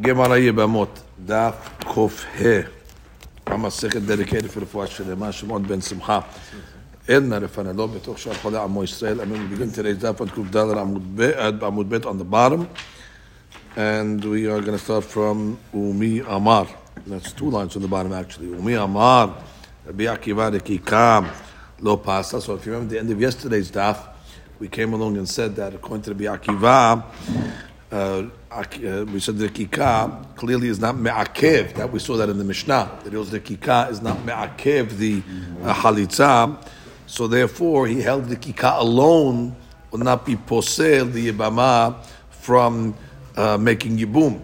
Gemara Yibamot, Daf Kof He. I'm a second dedicated for the Fuash Shalema, Shimon ben Simcha. עדנה לפנינו בתוך שאר חולי עמו ישראל. And we begin today's daf on Kuf Dalar Amud Bet on the bottom. And we are going to start from Umi Amar. That's two lines on the bottom actually. Umi Amar, Rabbi Akiva Rekikam, Lo Pasta. So if you remember the end of yesterday's daf, we came along and said that according to Rabbi Akiva, uh, uh, we said the kika clearly is not me'akev. That we saw that in the Mishnah. That it was the kika is not me'akev the uh, halitza. So therefore, he held the kika alone will not be posel the yibama from uh, making yibum.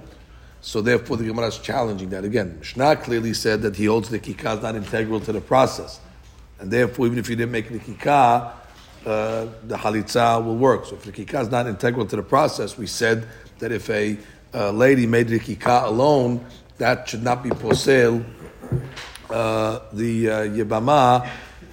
So therefore, the Gemara is challenging that again. Mishnah clearly said that he holds the kika is not integral to the process, and therefore, even if you didn't make the kika, uh, the halitza will work. So if the kika is not integral to the process, we said that if a uh, lady made the kika alone, that should not be posel uh, the uh, yibama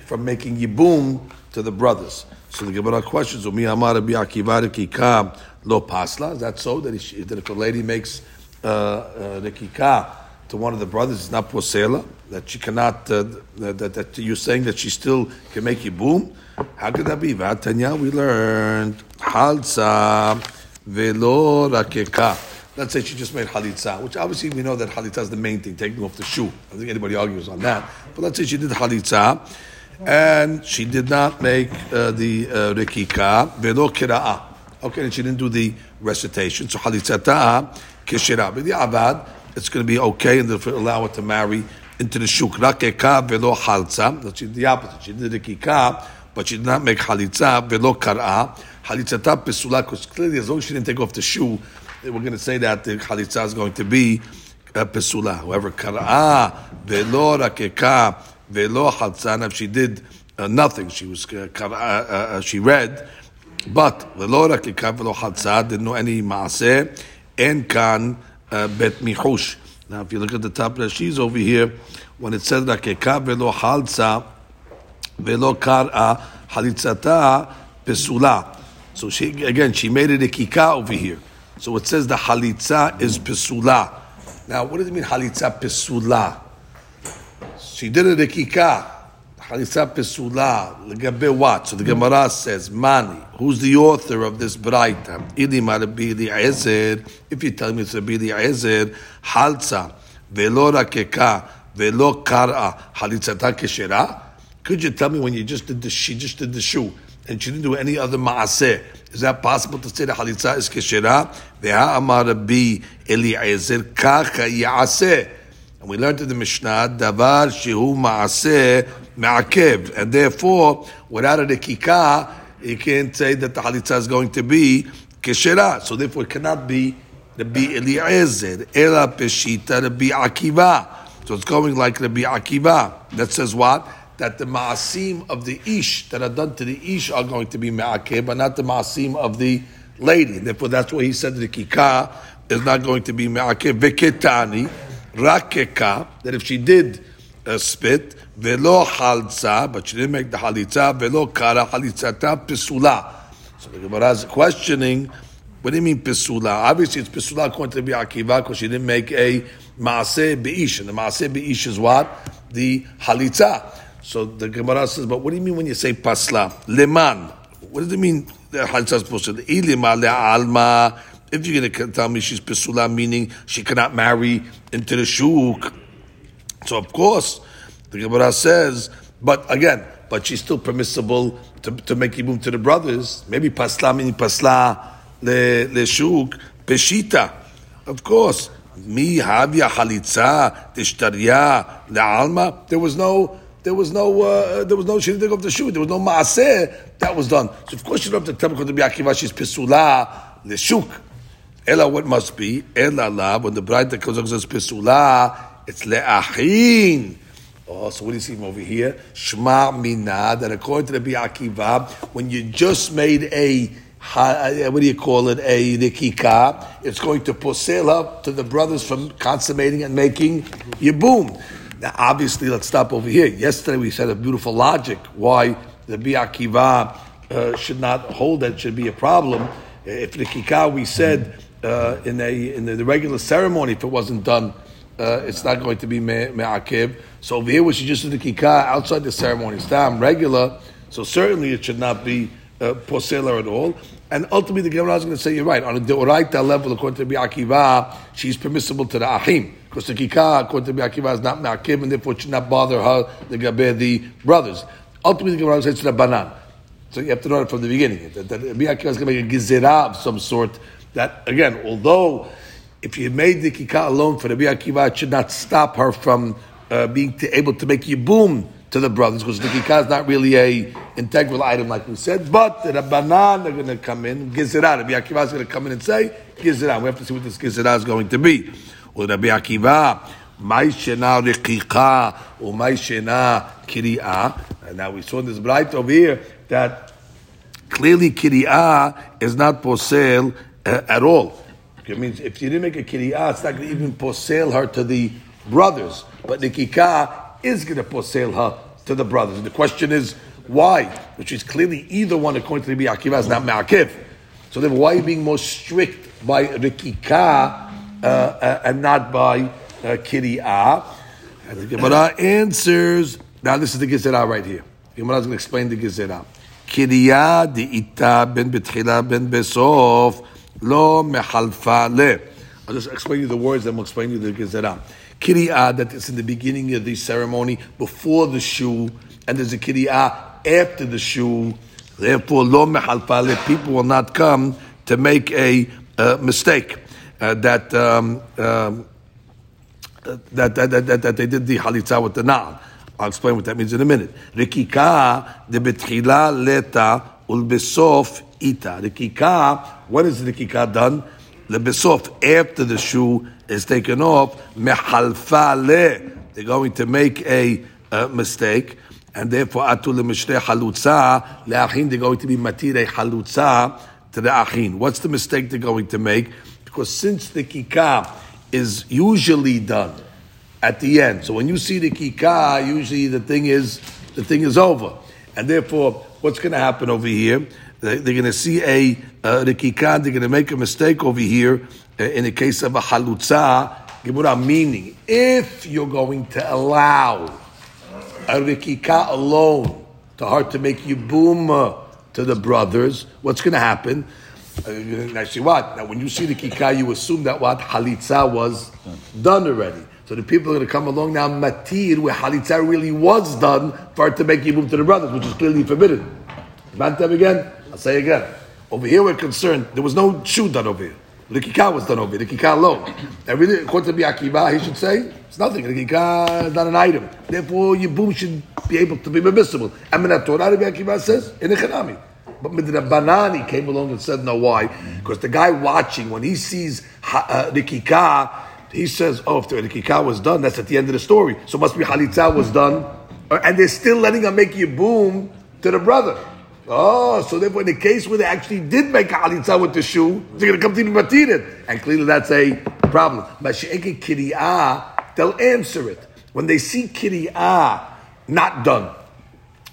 from making yibum to the brothers. So the Gemara questions: Umi amar kika lo pasla? Is that so? That, that if a lady makes uh, uh, to one of the brothers, it's not posela. That she cannot. Uh, that, that, that you're saying that she still can make yibum. How could that be? Vatanya, we learned halza velo rakeka. Let's say she just made halitza, which obviously we know that halitza is the main thing, taking off the shoe. I don't think anybody argues on that. But let's say she did halitza, and she did not make uh, the uh, rekika velo kira'a. Okay, and she didn't do the recitation. So halitzata kishira. But the avad, it's going to be okay, and therefore allow her to marry into the shuk. Rakeka velo halza. That's the opposite. She did the kika, but she did not make halitza velo kara. Halitzata pesula, because clearly as long as she didn't take off the shoe, we're going to say that the halitza is going to be uh, pesula. However, kara velo rakeka velo halza. If she did uh, nothing, she was uh, kara, uh, she read, but velo rakeka velo halza didn't know any maaseh, and kan bet mihush. Now, if you look at the top of she's over here, when it says rakeka velo halza velo kara halitzata pesula. So she again, she made it a kika over here. So it says the halitza is pesula. Now, what does it mean halitza pesula? She did it a kika. Halitza pesula. Legabe what? So the Gemara says, Mani, who's the author of this braita? Idim Rabbi Ezer. If you tell me it's Rabbi Ezer, halza velo rakeka velo kara halitzata keshera. Could you tell me when you just did the she just did the shoe? And she didn't do any other maaseh. Is that possible to say the halitza is keshera? Veha amar Rabbi Eliezer kacha yaaseh. And we learned in the Mishnah, davar shehu maaseh ma'akev. And therefore, without a rekika, you can't say that the halitza is going to be keshera. So therefore, it cannot be Rabbi Eliezer, ela peshita Rabbi Akiva. So it's going like Rabbi Akiva. That says what? That the ma'asim of the ish that are done to the ish are going to be me'akeh, but not the ma'asim of the lady. Therefore, that's why he said the kika is not going to be me'akeh. Veketani, rakeka, that if she did uh, spit, velo halza, but she didn't make the halitza, velo kara halitzata pisula. So the Gemara is questioning, what do you mean pisula? Obviously, it's pisula according to Rabbi Akiva because she didn't make a maaseh beish, and the maaseh beish is what? The halitza. So the Gemara says, but what do you mean when you say pasla? Leman. What does it mean the halitza is supposed to say, Ilima le'alma. If you're going to tell me she's pesula, meaning she cannot marry into the shuk. So of course, the Gemara says, but again, but she's still permissible to, to make yibum to the brothers. Maybe pasla meaning pasla le, le shuk, peshita. Of course. Mi havya halitza tishtarya le'alma. There was no there was no, uh, there was no, take off the shoe. There was no maaseh that was done. So of course you don't have to tell me Akiva she's pisula shuk. Ella, what must be? Ella la, when the bride that comes says pisula, it's le'achin. Oh, so what do you see from over here? Shma mina, that according to the Akiva, when you just made a, what do you call it, a nikika, it's going to posel up to the brothers from consummating and making yibum. Now, obviously, let's stop over here. Yesterday we said a beautiful logic why the Bi'akiva uh, should not hold that should be a problem. If the Kika we said uh, in a in the, the regular ceremony, if it wasn't done, uh, it's not going to be me- me'akiv. So over here, we should just do the kikah outside the ceremony. It's time regular, so certainly it should not be uh, posela at all. And ultimately, the Gemara is going to say, you're right. On a deoraita level, according to Rabbi Akiva, she's permissible to the achim. Because the kikah, according to Akiva, is not me'akiv, and therefore it should not bother her, the gabe, the brothers. Ultimately, the Gemara says to the banan. So you have to know it from the beginning. That, that Akiva is going to make a gizera of some sort. That, again, although if you made the kikah alone for Rabbi Akiva, it should not stop her from uh, being able to make yibum to the brothers, because the kikah is not really a integral item, like we said. But the Rabbanan are going to come in, gizera. Rabbi Akiva is going to come in and say, gizera. We have to see what this gizera is going to be. My shena rekicha, or my shena kiri'ah. And now we saw this braita over here that clearly kiri'ah is not posel uh, at all. It means if you didn't make a kiri'ah, it's not going to even posel her to the brothers. But the is going to posel her to the brothers. And the question is, why? Which is clearly either one, according to the Akiva, is not ma'akiv. So then why are you being more strict by rikika uh, uh, and not by uh, kiri'ah? And the Gemara answers, now this is the Gezerah right here. The Gemara is going to explain the Gezerah. Kiri'ah di'ita ben betchila ben besof lo mehalfa le. I'll just explain you the words, then we'll explain you the Gezerah. Kiri'ah, that is in the beginning of the ceremony, before the shu, and there's a Kiri'ah after the shu. Therefore, lo mehalfa le, people will not come to make a uh, mistake. Uh, that, um, um, that, that, that, that, they did the halitza with the na'al. I'll explain what that means in a minute. Rikika de betchila leta ulbesof ita. Rikika, when is rikika done? The besof, after the shoe is taken off, mehalfa le. They're going to make a uh, mistake, and therefore atul mishre halutza leachin. They're going to be matire halutza to the achin. What's the mistake they're going to make? Because since the kika is usually done at the end. So when you see the kika, usually the thing is the thing is over, and therefore, what's going to happen over here? They, are going to see a uh, the kika. They're going to make a mistake over here uh, in the case of a halutza. Gemara meaning, if you're going to allow a rikika alone to her to make yibum to the brothers, what's going to happen? Uh, see what? Now, when you see the kika, you assume that what halitza was done already. So the people are going to come along now, matir, where halitza really was done for her to make yibum to the brothers, which is clearly forbidden. Bantam again? I'll say again. Over here, we're concerned. There was no shoe done over here. The kikah was done over here. The kikah alone. And really, according to Akiva, he should say it's nothing. The kikah is not an item. Therefore, boom should be able to be permissible. And Torah, Rabbi Akiva says in the Chanami. But Midrabanan, he came along and said, no, why? Because the guy watching, when he sees uh, the kikah, he says, oh, if the kikah was done, that's at the end of the story. So must be halitza was done. And they're still letting him make boom to the brother. Oh, so therefore, in the case where they actually did make a halitza with the shoe, they're going to come to the matir And clearly that's a problem. But she'eke kiriyah, they'll answer it. When they see kiriyah not done,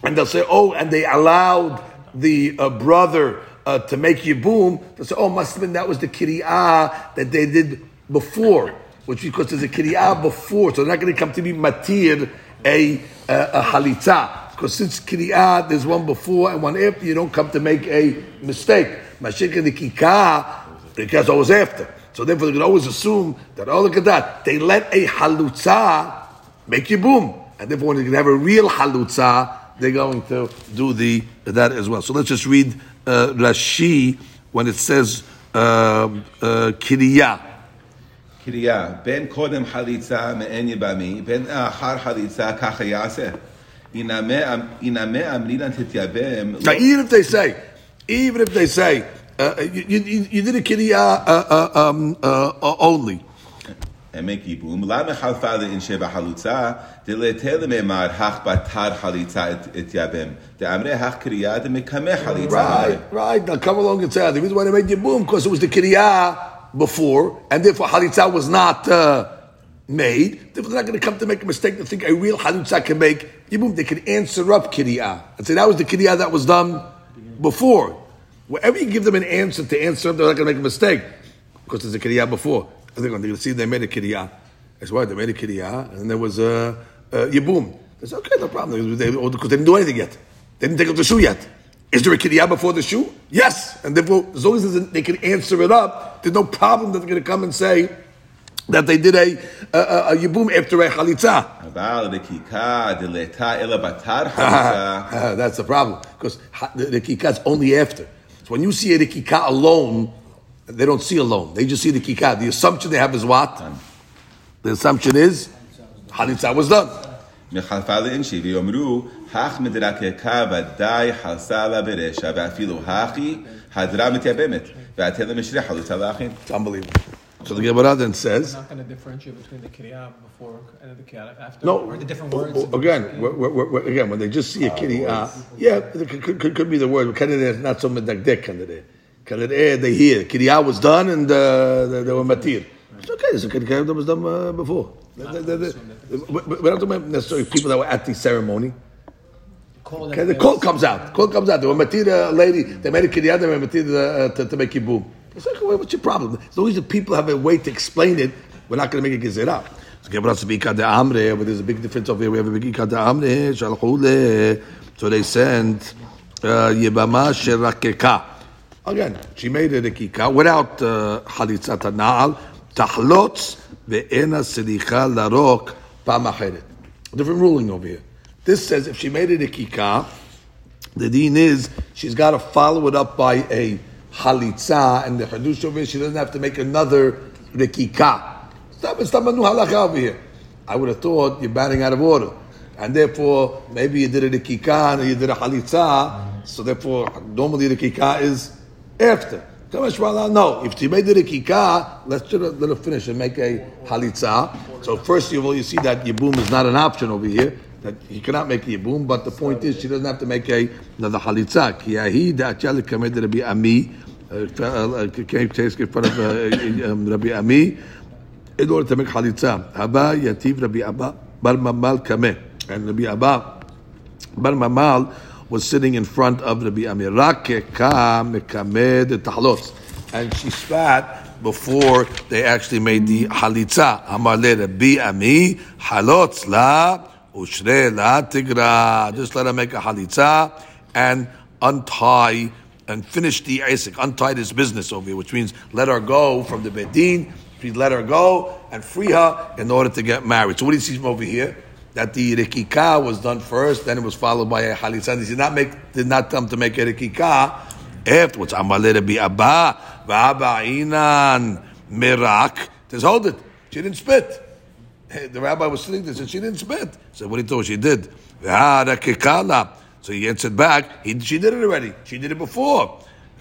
and they'll say, oh, and they allowed the uh, brother uh, to make yibum, they'll say, oh, must have been that was the kiriyah that they did before, which because there's a kiriyah before, so they're not going to come to be matir a, a, a halitza. Because since Kriyah, there's one before and one after, you don't come to make a mistake. Mashik and the Kikah, because always after. So therefore, they can always assume that, oh, look at that. They let a halutza make yibum. And therefore, when they can have a real halutza, they're going to do the that as well. So let's just read uh, Rashi when it says uh, uh, Kiriyah. Kiriyah, ben kodem halitza me'en yibami, ben achar halitza kacha yaseh. Now, even if they say, even if they say, uh, you, you, you, did a kidiyah uh, uh, um, uh, only. And make in sheba halutza. De letele memar hach batar halitza et yabem. De amre hach kidiyah de mekame halitza. Right, right. Now come along and say the reason why they made yibum because it was the kidiyah before, and therefore halitza was not. Uh, made, they're not going to come to make a mistake to think a real halutza can make yibum. They can answer up kidiyah and say that was the kidiyah that was done before. Wherever you give them an answer to answer they're not going to make a mistake. because there's a kiriyah before. I think on the see they made a kiriyah as well. They made a kiriyah, and then there was a, a yibum. said okay, no problem. They, because they, they didn't do anything yet. They didn't take up the shoe yet. Is there a kiriyah before the shoe? Yes, and therefore, as long as they can answer it up, there's no problem that they're going to come and say that they did a a, a, a yibum after a chalitza. That's the problem because the, kikah is only after. So when you see a kika alone they don't see alone. They just see the kika. The assumption they have is what? The assumption is halitza was done. מחלפה לאנשי ויאמרו, הך מדרקקה ודאי חלסה לה ברשע, ואפילו הכי הדרה מתייבמת, והתלם משרה חלוצה לאחים. It's unbelievable. So the Gemara then says, not going to differentiate between the kiriyah before and the kiriyah after, no. or the different words. Again, we're, we're, we're, again, when they just see a kitty, uh, yeah, it could, could, could, could be the word. Candidate is not so medagdek candidate. Candidate, they hear kiriyah was done and uh, they, were matir. It's okay. Kiriyah that was done uh, before. We're not talking about necessarily people that were at the ceremony. Okay, the call comes out. Call comes out. They were matir a lady. They made a kiriyah. They were matir uh, to, to make yibum. It's like, what's your problem? As long as the people have a way to explain it, we're not going to make a gezerah. So Gemara says, "Bika de amre," but there's a big difference over here. We have a bika de amre. shalchu le. So they sent uh, yibama sherakeka. Again, she made it a kika without uh, halitzat na'al. Tahlotz ve'ena sedicha larok pamacheret. Different ruling over here. This says if she made it a kika, the deen is she's got to follow it up by a halitza, and the hadush over here, she doesn't have to make another rekika. Stop, stop a new halakha over here. I would have thought you're batting out of order, and therefore maybe you did it a rekika and you did a halitza, so therefore normally the rekika is after. No, if she made the rekika, let's let her finish and make a halitza. So first of all, you see that yibum is not an option over here. That he cannot make a yibum, but the point is she doesn't have to make a another halitza. Ki yahi da'achal kamed Rabbi Ami. Came case in front of Rabbi Ami in order to make halitza. Haba yativ Rabbi Abba bar mamal kameh. And Rabbi Abba Bar Mamal was sitting in front of Rabbi Ami. Rakeka mekamed tahlot. And she spat before they actually made the halitza. Amar Rabbi Ami halot la ushre la tigra. Just let her make a halitza and untie and finish the Isaac, untie this business over here, which means let her go from the Bedin, let her go and free her in order to get married. So what do you see from over here? That the rikika was done first, then it was followed by a halitza. He did not make, did not come to make a rikika afterwards. Amalere bi abba, v'abba inan mirak. Says, hold it. She didn't spit. The rabbi was sitting there, said she didn't spit. So what he told her, she did. So he answered back, he, she did it already. She did it before.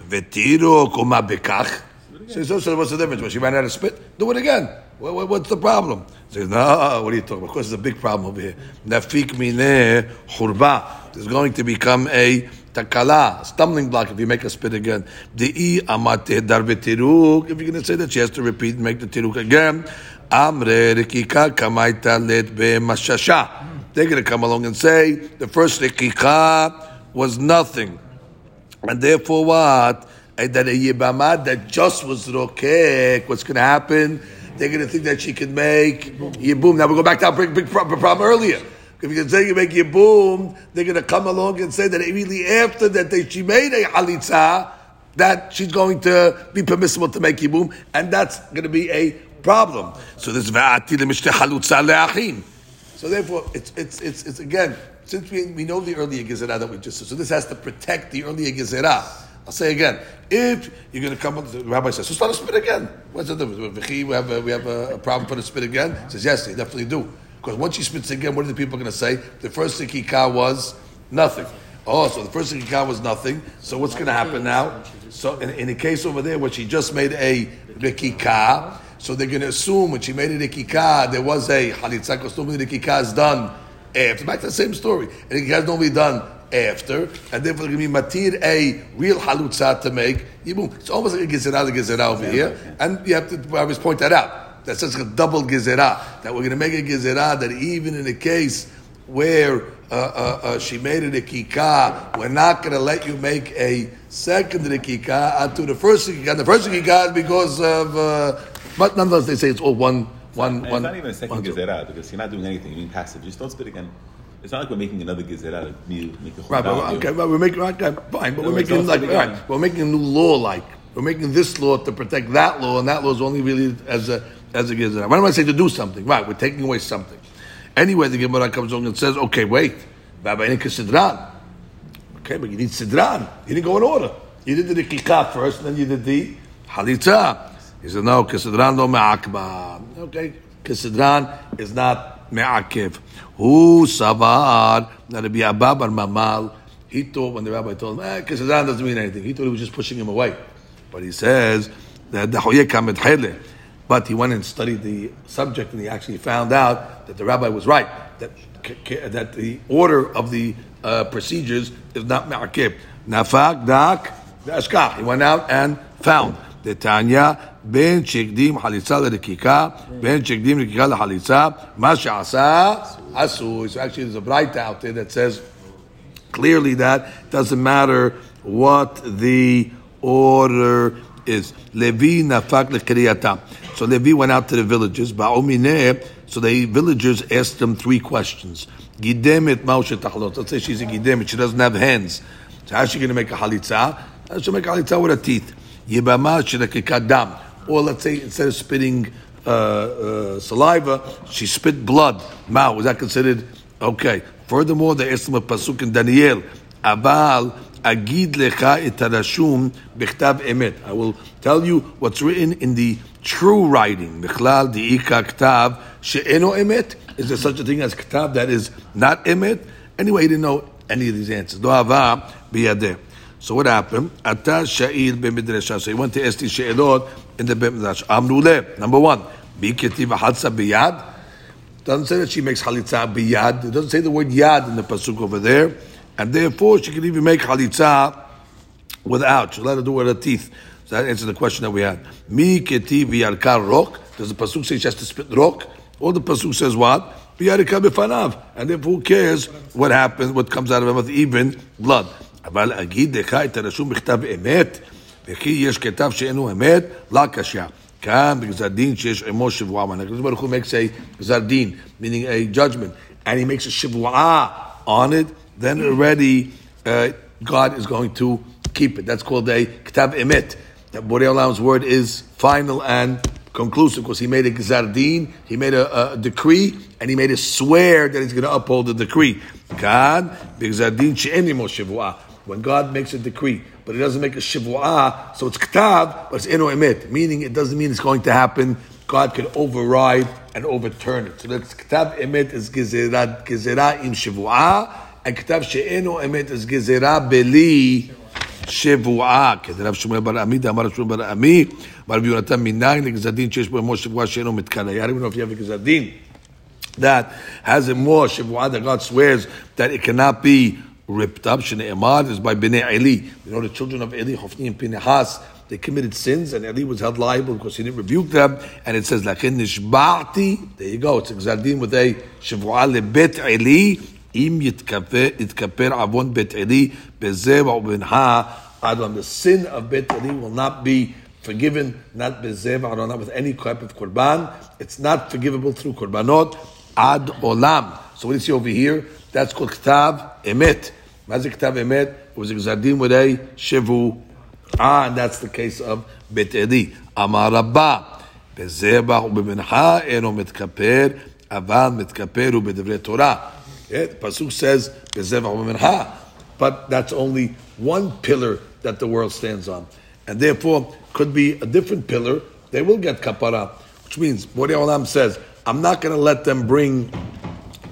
V'tiru kuma bekach. So, so, so what's the difference? When she ran out of spit, do it again. What, what, what's the problem? He says, no, what are you talking about? Of course, there's a big problem over here. Nafik mineh churba. There's going to become a takala, stumbling block if you make a spit again. Di'i amate dar v'tiruk. If you're going to say that, she has to repeat and make the tiruk again. Amre rikika kamaita let be They're going to come along and say the first rikika was nothing. And therefore, what? That a yibamad that just was rokek, what's going to happen? They're going to think that she can make yibum. Now we go back to our big, big problem earlier. If you can say you make yibum, they're going to come along and say that immediately after that they, she made a halitza, that she's going to be permissible to make yibum, and that's going to be a problem. So this va'ati lemishte halutza le'achim. So therefore, it's, it's, it's, it's again, since we, we know the earlier gezerah that we just said, so this has to protect the earlier gezerah. I'll say again, if you're going to come, the rabbi says, so start to spit again. What's the difference? We have a, we have a, a problem for the spit again. He says, yes, they definitely do. Because once she spits again, what are the people going to say? The first sikika was nothing. Oh, so the first sikika was nothing. So what's going to happen now? So in, in the case over there, where she just made a rikika, so they're going to assume when she made a rikika, there was a halitza, because normally rikika is done eh, after. Back to the same story. And rikika is normally done after, and therefore going to be matir a real halutza to make yibum. It's almost like a gezerah, the gezerah over here, and you have to always point that out. That's such a double gezerah that we're going to make a gezerah that even in a case where uh, uh, uh, she made it a rikika. We're not going to let you make a second rikika to the first rikika. The first rikika is because of, uh, but nonetheless, they say it's all one, one, And one. it's not even a second gezerah because you're not doing anything. You're being passive. Just don't spit again. It's not like we're making another gezerah. Like me, make a Right, but, okay, we're making okay, fine, but No, we're making like the all game. right, we're making a new law like we're making this law to protect that law, and that law is only really as a as a gizra. Why do I say to do something? Right, we're taking away something. Anyway, the Gemara comes along and says, okay, wait, Baba sidran. Okay, but you need sidran. You didn't go in order. You did the kikah first, and then you did the halitza. He said, no, kisidran no me'akba. Okay, kisidran is not me'akiv. Who savar? Rabbi Abba Mamal, he thought when the rabbi told him, eh, kisidran doesn't mean anything. He thought he was just pushing him away. But he says that the. But he went and studied the subject, and he actually found out that the rabbi was right. That that the order of the uh, procedures is not ma'akib. Nafak dak ashkach. He went out and found Tanya ben shekdim halitza lekika ben shekdim lekika lehalitza ma she'asa asu. So actually, there's a braita out there that says clearly that doesn't matter what the order is. Levi nafak lekriyata. So Levi went out to the villages. Ba'omineh. So the villagers asked them three questions. Gidemet maushe tachlot. Let's say she's a gidemet. She doesn't have hands. So how's she going to make a halitza? She'll make a halitza with her teeth. Yibama shedakika dam. Or let's say instead of spitting uh, uh, saliva, she spit blood. Ma, was that considered okay? Furthermore, the him a pasuk in Daniel. Aval agid lecha et harashum bechtav emet. I will tell you what's written in the true writing. Bichlal diika ktav she'eno emet. Is there such a thing as ktav that is not emet? Anyway, he didn't know any of these answers. Do hava biyadeh. So what happened? Ata sha'il b'midrasha. So he went to ask these in the beit midrash. Amru le. Number one. Biketi v'hatza biyad. Doesn't say that she makes halitza biyad. It doesn't say the word yad in the pasuk over there, and therefore she can even make halitza without. She'll let her do it with her teeth. So that answers the question that we had. Mi keti v'yarkar rok. Does the pasuk say she has to spit rok? Or the pasuk says what? And therefore, who cares what happens? What comes out of her mouth? Even blood. אבל אגיד לך את הרשום בכתב אמת, וכי יש כתב שאינו אמת, לא קשה. כאן בגזר דין שיש עמו שבועה. When HaKadosh Baruch Hu makes a גזר דין, meaning a judgment, and he makes a שבועה on it, then already uh, God is going to keep it. That's called a ktav emet. That Borei Olam's word is final and conclusive because he made a gzar din, he made a, a decree, and he made a swear that he's going to uphold the decree. God, b'gzar din she'eni mo shivua. When God makes a decree, but he doesn't make a shivua, so it's ktav, but it's eno emet, meaning it doesn't mean it's going to happen. God could override and overturn it. So that's ktav emet is gezerah, gezerah im shivua, and ktav she'eno emet is gezerah beli שבועה, כדי רב שמואל בר עמי, דאמר רב שמואל בר עמי, ורבי יונתן מניין לגזר דין שיש בו עמו שבועה שאינו מתקנא. I don't know if you have a גזר דין that has a more שבועה that God swears that it cannot be ripped up. Shne'emad is by Bnei Eli. You know, the children of Eli, Hofni and Pinehas, they committed sins, and Eli was held liable because he didn't rebuke them. And it says, Lachin nishba'ti. There you go. It's exardim with a Shavu'ah lebet Eli. Im yitkaper avon bet Eli bezeh ba'ubinha adam. The sin of bet Eli will not be forgiven, not Bezev. I don't with any type of korban. It's not forgivable through korbanot. Ad olam. So what do you see over here? That's called Ktab Emet. מה זה כתב אמת? It was a גזר דין with a שבועה, and that's the case of בית עלי. אמר רבה, בזבח ובמנחה אינו מתכפר, אבל מתכפר הוא בדברי תורה. Yeah, the pasuk says "Bezevach u'mincha," but that's only one pillar that the world stands on, and therefore could be a different pillar. They will get kapara, which means Borei Olam says, "I'm not going to let them bring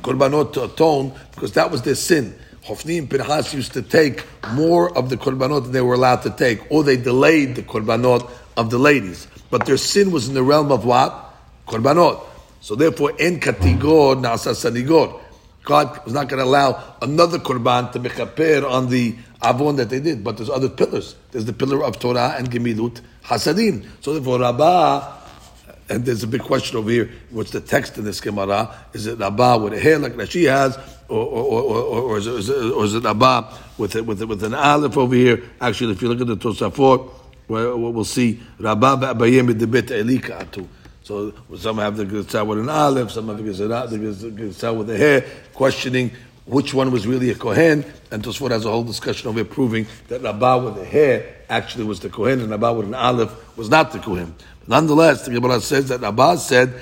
korbanot to atone because that was their sin." Hofni and Pinchas used to take more of the korbanot than they were allowed to take, or they delayed the korbanot of the ladies. But their sin was in the realm of what? Korbanot. So therefore, en katigor nasa sanigor. God was not going to allow another korban to mechaper on the avon that they did. But there's other pillars. There's the pillar of Torah and Gemilut Hasadim. So therefore, Rabbah And there's a big question over here. What's the text in this Gemara? Is it Rabba with a hair like Rashi has, or, or, or, or, or, is, it, it, Rabba with, it, with, it, with an aleph over here? Actually, if you look at the Tosafot, we'll see Rabba ba'abayim b'debet elika atu. So some have the girsa with an aleph, some have the girsa with a hair, questioning which one was really a Kohen, and Tosfot has a whole discussion over proving that Rabba with the hair actually was the Kohen, and Rabba with an aleph was not the Kohen. Nonetheless, the Gemara says that Rabba said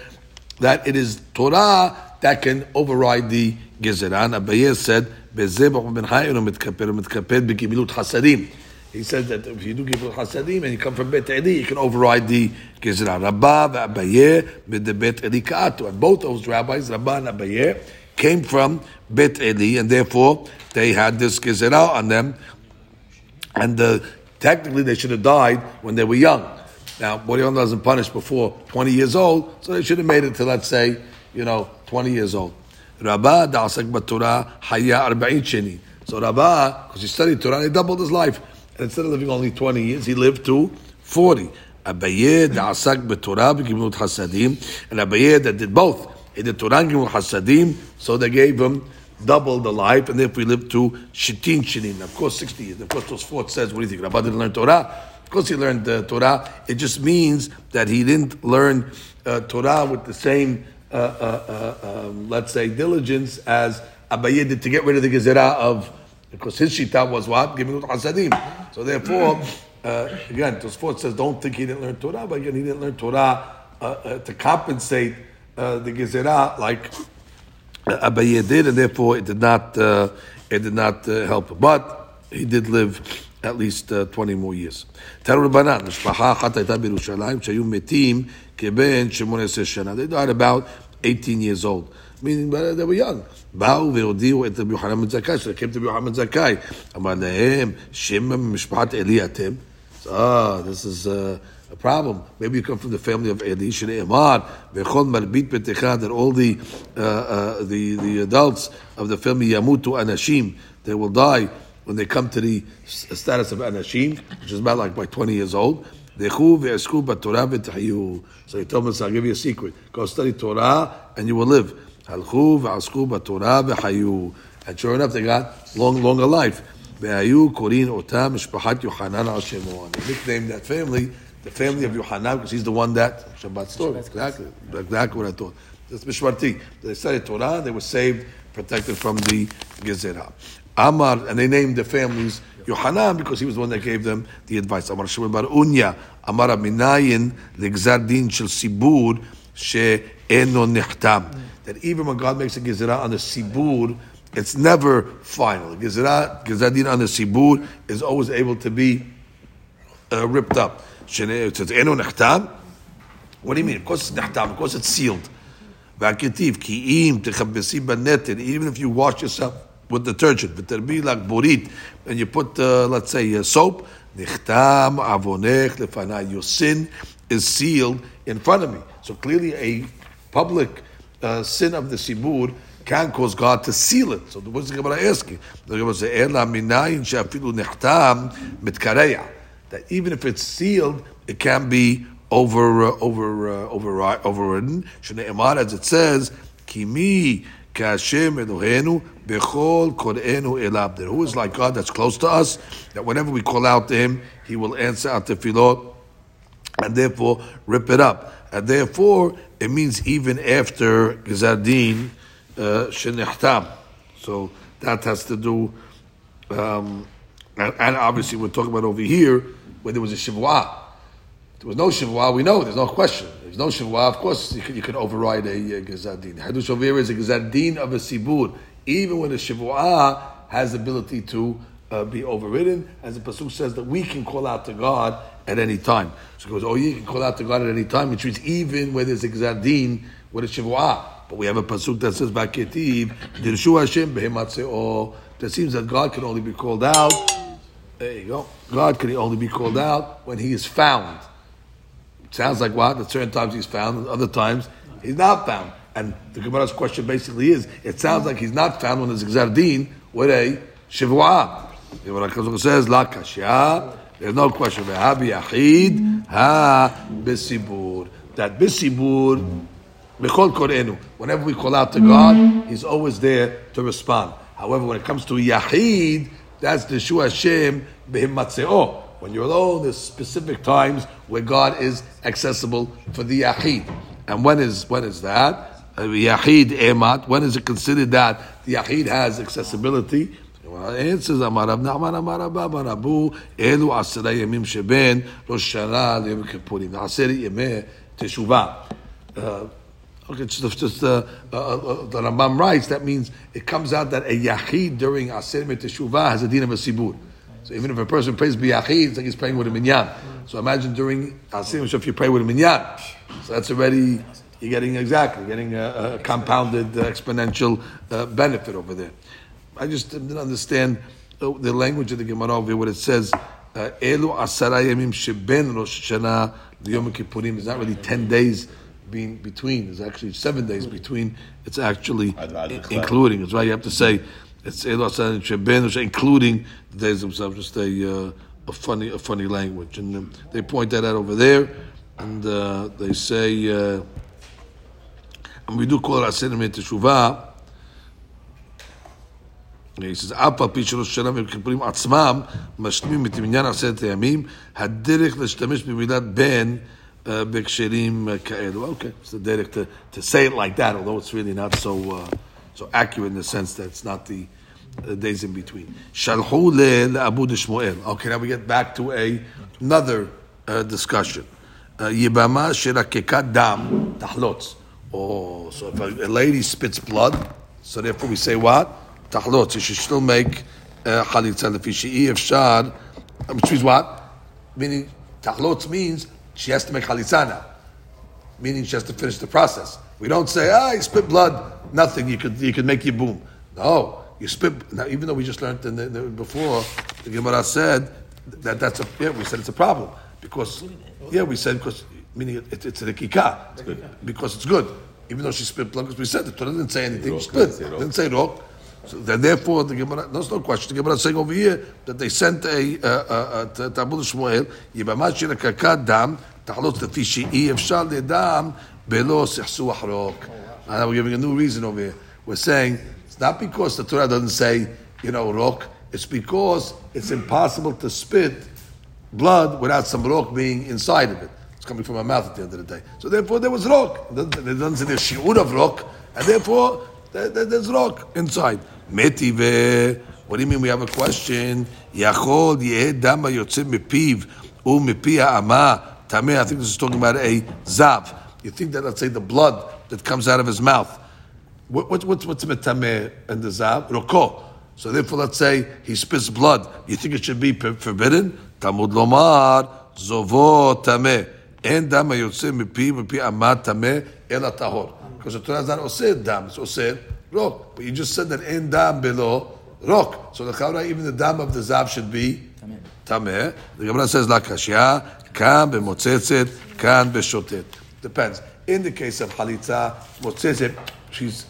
that it is Torah that can override the Gezerah. And Abaye said, he says that if you do give hasadim and you come from Bet Eli, you can override the Gezerah. Rabba Abaye the Bet Eli Ka'atu. And both those rabbis, Rabba and Abaye, came from Bet Eli, and therefore they had this Gezerah on them. And uh, technically they should have died when they were young. Now, Boreon doesn't punish before 20 years old, so they should have made it to, let's say, you know, 20 years old. Rabba da'asak b'Torah haya arba'in sheni. So Rabba, because he studied Torah, he doubled his life. And instead of living only 20 years, he lived to 40. Abaye da'asak b'Torah b'gimlut hasadim. And Abaye that did both. He did Torah and hasadim, so they gave him double the life, and if we live to shitin shinin, of course 60 years. Of course, Tosfot says, what do you think? Rabba didn't learn Torah. Of course, he learned uh, Torah. It just means that he didn't learn uh, Torah with the same, uh, uh, uh um, let's say, diligence as Abaye did to get rid of the gezerah of, because his shita was what? Giving hasadim. So therefore, uh, again, Tosfot says, don't think he didn't learn Torah, but again, he didn't learn Torah to compensate the gezerah like Abaye did, and therefore it did not, it did not help. But he did live at least uh, 20 more years. תראו רבנן, משפחה אחת הייתה בירושלים שהיו מתים כבן 18 שנה. They died about 18 years old. meaning they were young. באו והודיעו את רבי יוחנן בן זכאי, שלקם את רבי יוחנן בן זכאי. אמר להם, שם ממשפחת אלי אתם? Ah, this is uh, a problem. Maybe you come from the family of Eli, שנאמר, וכל מרבית ביתך, that all the, uh, uh, the, the adults of the family ימותו אנשים, they will die when they come to the uh, status of anashim, which is about like by 20 years old. So he told us, I'll give you a secret. Go study Torah and you will live. And sure enough, they got long, longer life. They nicknamed that family the family of Yohanan because he's the one that Shabbat story. Exactly, exactly what I thought. That's Mishmarti. They studied Torah, they were saved, protected from the Gezerah. Amar, and they named the families Yohanan because he was the one that gave them the advice. Amar Shimon Bar Unya, Amar Aminayin, Legzar Shel Sibur, She'eno Nechtam. That even when God makes a Gezerah on the Sibur, it's never final. Gezerah, Gezerah on the Sibur is always able to be uh, ripped up. It says, Eno Nechtam. What do you mean? Of course it's Nechtam, of course it's sealed. Even if you wash yourself with detergent, v'terbi like borit, and you put, uh, let's say, uh, soap, nichtam avonech lefanai, your sin is sealed in front of me. So clearly a public uh, sin of the sibur can cause God to seal it. So what's the Gemara asking? The Gemara says, Ela. That even if it's sealed, it can be over, uh, over, uh, over, overridden. Shneimar, as it says, kimi Kashem Bechol Korenu Elab. Who is like God that's close to us, that whenever we call out to Him, He will answer our tefillot, and therefore rip it up. And therefore, it means even after Gizardin uh, Shenechtam. So that has to do, um, and, and, obviously we're talking about over here where there was a Shavua. There was no Shavua, we know, there's no question there's no shavua, of course you can, you can override a, a gezadin. Hadush over is a gezadin of a sibur, even when the shavua has the ability to uh, be overridden, as the pasuk says that we can call out to God at any time. So it goes, oh, you can call out to God at any time, which means even when there's a gezadin with a shavua. But we have a pasuk that says Baketiv, Dirshu Hashem behematse'o. That seems that God can only be called out. There you go. God can only be called out when He is found. Sounds like what? At certain times he's found, at other times he's not found. And the Gemara's question basically is, it sounds like he's not found when there's Gzardin with a Shivua. The Gemara says, La Kashya, there's no question. Ve'habi Yachid, Ha Besibur. that Bisibur, Bechol Korenu, whenever we call out to God, He's always there to respond. However, when it comes to Yahid, that's the Shu Hashem Behimmatzeo. When you're alone, there's specific times where God is accessible for the Yahid. And when is when is that? Uh, Yahid Emat. When is it considered that the Yahid has accessibility? Well, the answer is Amar Rav Nachman Amar Rav Baba Rabu Elu Asera Yemim Sheben Rosh Hashanah Yom Kippurim. Asera Yemeh Teshuvah. Uh, Okay, just, just uh, uh, uh, the Rambam writes that means it comes out that a yachid during Aser Teshuvah has a din of a sibur. So even if a person prays biyachid, it's like he's praying with a minyan. So imagine during Aser if you pray with a minyan, so that's already you're getting exactly getting a, a compounded uh, exponential uh, benefit over there. I just didn't understand the, the language of the Gemara over here, what it says. uh, Elu asara yamim sheben Rosh Hashanah Yom Kippurim. It's not really ten days being between. It's actually seven days between. It's actually I'd rather in- clear. including. It's right. You have to say it's Elu asara sheben including the days themselves. Just a uh, a funny a funny language, and um, they point that out over there, and uh, they say. Uh, and we do call it Aser Teshuvah. he says, אף על פי שראש השנה וכיפורים עצמם משלימים את מניין עשרת הימים, הדרך להשתמש במילת בן uh, בהקשרים uh, כאלו. Okay, it's the דרך to, to say it like that, although it's really not so, uh, so accurate in the sense that it's not the uh, days in between. שלחו ל- לאבו דשמואל. Okay, now we get back to a, another uh, discussion. Uh, יבמה שרקקה דם תחלוץ. Oh, so if a, a, lady spits blood, so therefore we say what? Tahlot. So she still make uh, chalitza if she if shad. Um, which means what? Meaning tahlot means she has to make chalitza now. Meaning she has to finish the process. We don't say, ah, you spit blood, nothing. You could you could make yibum. No, you spit. Now, even though we just learned in the, in the, before, the Gemara said that that's a yeah. We said it's a problem because yeah, we said because meaning it, it's a kika. Because it's good. Even though she spit blood, because we said the Torah didn't say anything, Rock, spit, didn't say rock. didn't say rock. So then, therefore, the Gemara, there's no question. The Gemara is saying over here that they sent a uh, uh, to Talmud Shmuel, יבמה שרקקה דם, תחלוץ לפי שאי אפשר לדם בלא סכסוך רוק. And now we're giving a new reason over here. We're saying it's not because the Torah doesn't say, you know, rock. It's because it's impossible to spit blood without some rock being inside of it. Coming from a mouth at the end of the day. So therefore, there was rock. It doesn't, say there's shiur of rock, and therefore there, there- there's rock inside. Metive. What do you mean? We have a question. Yachol yeh dama yotze mepiv u mepi ha'ama tameh. I think this is talking about a zav. You think that let's say the blood that comes out of his mouth. What, what, what's what's metameh and the zav? Roko. So therefore, let's say he spits blood. You think it should be forbidden? Talmud lomar zovo tameh. En dam yotze mipi mipi amat tameh ela tahor. Because the Torah is not osir dam, it's osir rok. But you just said that en dam below rok. So the Chaura, even the dam of the zav should be tameh. The Gemara says la kashya kan b'motzetzet kan b'shotet. Depends. In the case of halitza motzetzet, she's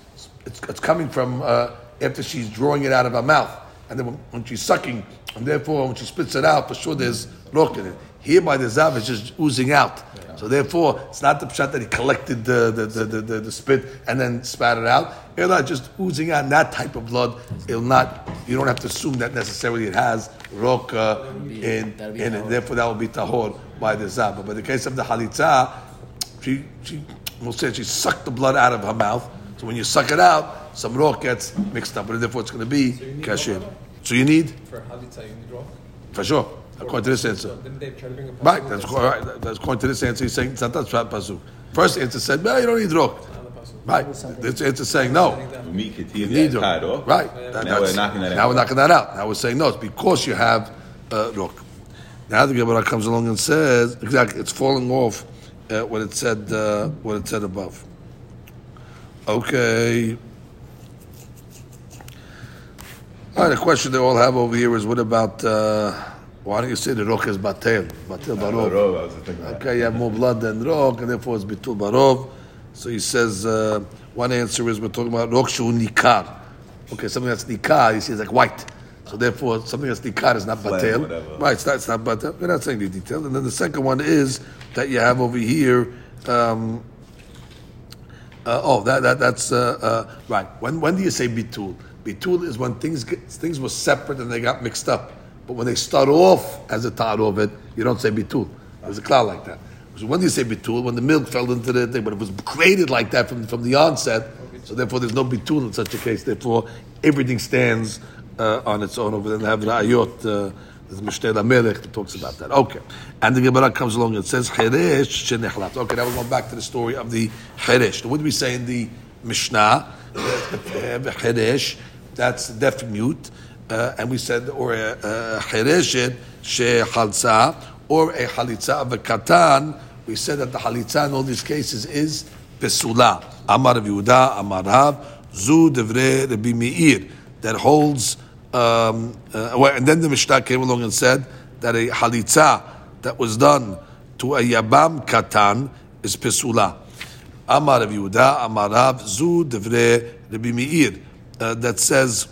it's, it's coming from uh, after she's drawing it out of her mouth, and then when, when she's sucking, and therefore when she spits it out, for sure there's rock in it. Here by the zav is just oozing out. So therefore, it's not the pshat that he collected the the, the, the, the, the spit and then spat it out. It'll not just oozing out that type of blood. It'll not. You don't have to assume that necessarily it has rock uh, in be in it. Therefore, that will be tahor by the zav. But in the case of the halitza, she she will say she sucked the blood out of her mouth. So when you suck it out, some rock gets mixed up, but therefore it's going to be kasher. So you need For Halitza, you need rock. for sure. According to this answer. Didn't they try to bring a Right, that's, right, that's according to this answer. He's saying it's not that pasuk. First answer said, no, you don't need rock. says on the pasuk? Right, this answer saying no. Me You need that rock. Right. That- Now we're that's- knocking that Now out. we're knocking that out. Now we're saying no, it's because you have uh, rock. Now the Gemara comes along and says, exactly, it's falling off uh, what it said, uh, what it said above. Okay. All right, the question they all have over here is what about, uh, why don't you say the rock is batel? Batel barov. Taro, I was thinking that. Okay, you have more blood than rock, and therefore it's bitul barov. So he says, uh, one answer is we're talking about rock shu nikar. Okay, something that's nikar, he says like white. So therefore, something that's nikar is not batel. whatever. Right, it's not, it's not batel. We're not saying the details. And then the second one is that you have over here Um, uh, oh, that, that that's uh, uh, right. When when do you say bitul? Bitul is when things get, things were separate and they got mixed up. But when they start off as a tar of it, you don't say bitul. There's a cloud like that. So when you say bitul? When the milk fell into the thing, but it was created like that from, from the onset. So therefore, there's no bitul in such a case. Therefore, everything stands uh, on its own. Over there, they have ra'ayot. Uh, there's that talks about that. Okay. And the Gemara comes along and says, Cheresh shenechlat. Okay, now we're going back to the story of the Cheresh. What do we say in the Mishnah? Cheresh, that's deaf mute. Uh, and we said, or a Chereshet shechalza, or a Halitza of a Katan. We said that the Halitza in all these cases is Pesula. Amar Yehuda, Amar Zu Devre Rabbi Meir, that holds um, uh, and then the Mishnah came along and said that a halitza that was done to a yabam katan is pesula. Amar Yehuda, Amar Zu Devre Rabbi Meir, uh, that says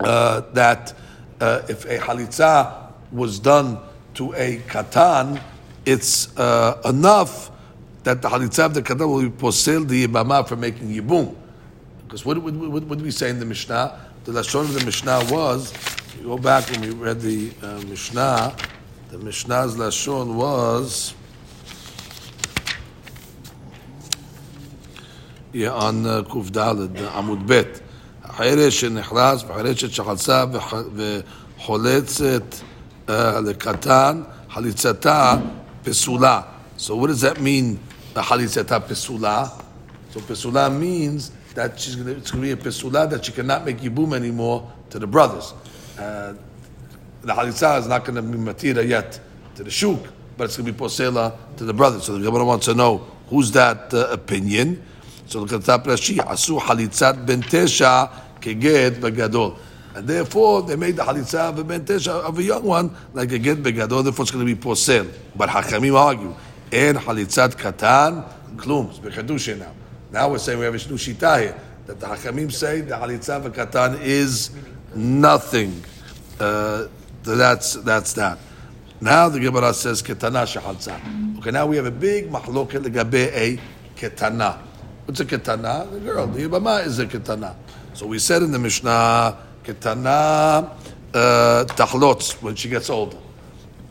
uh, that uh, if a halitza was done to a katan, it's uh, enough that the halitza of the katan will be posel the yibama for making yibum. Because what, what, what, what, did we say in the Mishnah? the lashon of the Mishnah was. Go back when we read the uh, Mishnah. The Mishnah's lashon was. Yeah, on uh, Amud Bet. החרש שנכנס וחרשת שחצה וחולצת לקטן, חליצתה פסולה. So what does that mean, חליצתה פסולה? So pesula means that she's gonna, it's going to be a pesula that she cannot make yibum anymore to the brothers. Uh, the halitza is not going to be matira yet to the shuk, but it's going to be posela to the brothers. So the Gemara wants to know who's that uh, opinion. So look at the top Rashi, asu halitzat ben tesha keged begadol. And therefore, they made the halitza of a ben tesha of a young one like a get begadol. Therefore, it's going to be posel. But hakamim argue, and halitzat katan klum. It's now. Now we're saying we have a shnu shita here that the Hakamim say the halitza v'katan is nothing. Uh, that's that's that. Now the Gemara says ketana shehalza. Okay, now we have a big mahloket legabe a ketana. What's a ketana? The girl, the yibama is a ketana. So we said in the Mishnah ketana uh, when she gets older.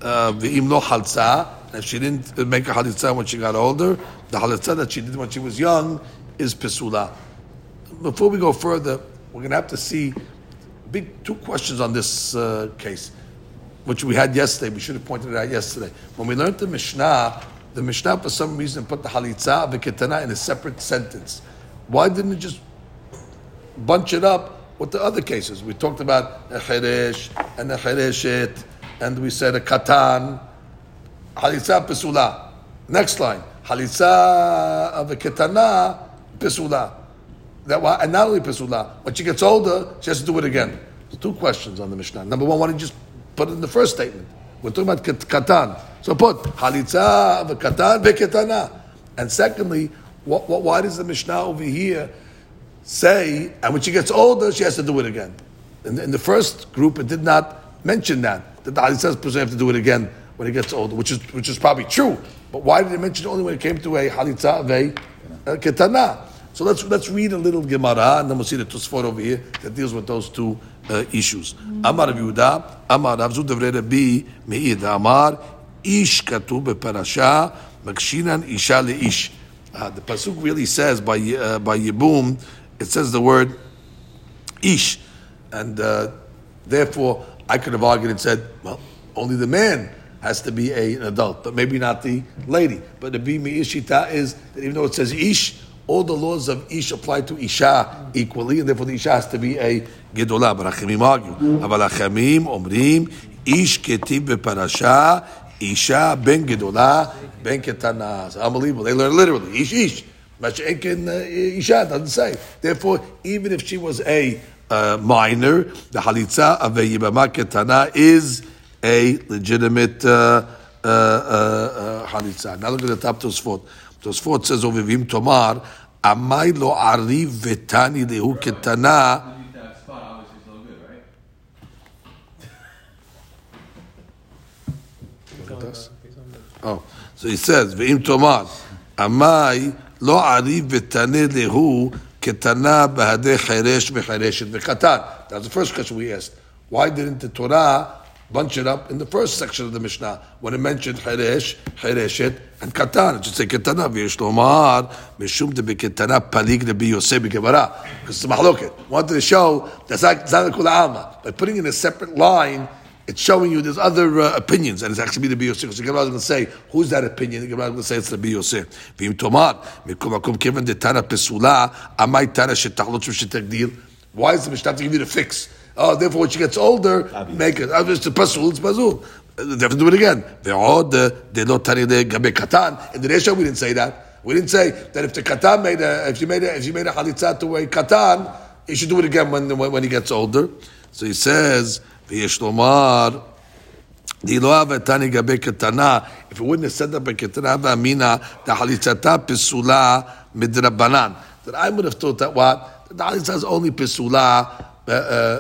Uh, V'im lo halza if she didn't make a halitza when she got older, the halitza that she did when she was young is pesula. Before we go further, we're going to have to see big two questions on this uh, case, which we had yesterday. We should have pointed it out yesterday. When we learned the Mishnah, the Mishnah for some reason put the halitza v'ketana in a separate sentence. Why didn't it just bunch it up with the other cases? We talked about a cheresh and a chereshet, and we said a katan Halitza pesula. Next line. Halitza of a ketana pesula. That why, and not only pesula, when she gets older, she has to do it again. So two questions on the Mishnah. Number one, why don't you just put it in the first statement? We're talking about katan. So put halitza of a katan veketana. And secondly, what, what, why does the Mishnah over here say, and when she gets older, she has to do it again? In the, in the first group, it did not mention that. The halitza person have to do it again when he gets older, which is which is probably true. But why did he mention it only when it came to a halitza of a ketana? So let's let's read a little Gemara and then we'll see the Tosfot over here that deals with those two uh, issues. Amar Yehuda, Amar Rav Zud Rabbi Meir, Amar Ish katu beparasha makshinan isha leish. Uh, the pasuk really says by uh, by Yibum, it says the word ish, and uh, therefore I could have argued and said, well, only the man has to be a, an adult, but maybe not the lady. But the bimi ishita is that even though it says ish, all the laws of ish apply to isha equally, and therefore the isha has to be a gedolah. But achemim argue. Aval achemim omrim ish ketiv beparasha isha ben gedolah ben ketana. It's unbelievable. They learn literally ish ish. Uh, Isha doesn't say. Therefore, even if she was a uh, minor, the halitza of a yibama ketana is a legitimate uh, uh, uh, uh halitza. Now look at the top Tosfot. Tosfot says over Vim Tomar, Amai lo ariv vetani lehu ketana. Oh, so he says, V'im Tomar, Amai לא עריב ותנה להו כתנה בהדי חירש וחירשת וקטן. That's the first question we asked. Why didn't the Torah bunch it up in the first section of the Mishnah when it mentioned חירש, חירשת, and קטן? It should say קטנה, ויש לומר, משום דבקטנה פליג לבי יוסף בגמרא. Because it's a מחלוקת. Wanted to show that's not, it's not לכול העלמא. By putting in a separate line, it's showing you there's other uh, opinions, and it's actually the Biyosir. So the Gemara is going to say, who's that opinion? The Gemara is going to say it's the Biyosir. V'im mikum akum pesula, tana shetachlot shetagdil. Why is the Mishnah to give you the fix? Oh, therefore when she gets older, Obvious. make it. It's the pasul, it's pasul. Uh, they have to do it again. Ve'od, uh, de lo tani de gabe katan. In the Resha, we didn't say that. We didn't say that if the katan made a, if you made a, if you made a halitzah to a katan, you should do it again when, when, when he gets older. So he says, ויש לומר, דלא אהבתה לגבי קטנה, if it wouldn't have said that בקטנה ואמינא, דחליצתה פסולה מדרבנן. That I would have thought that what? The halitzah is only פסולה uh, uh,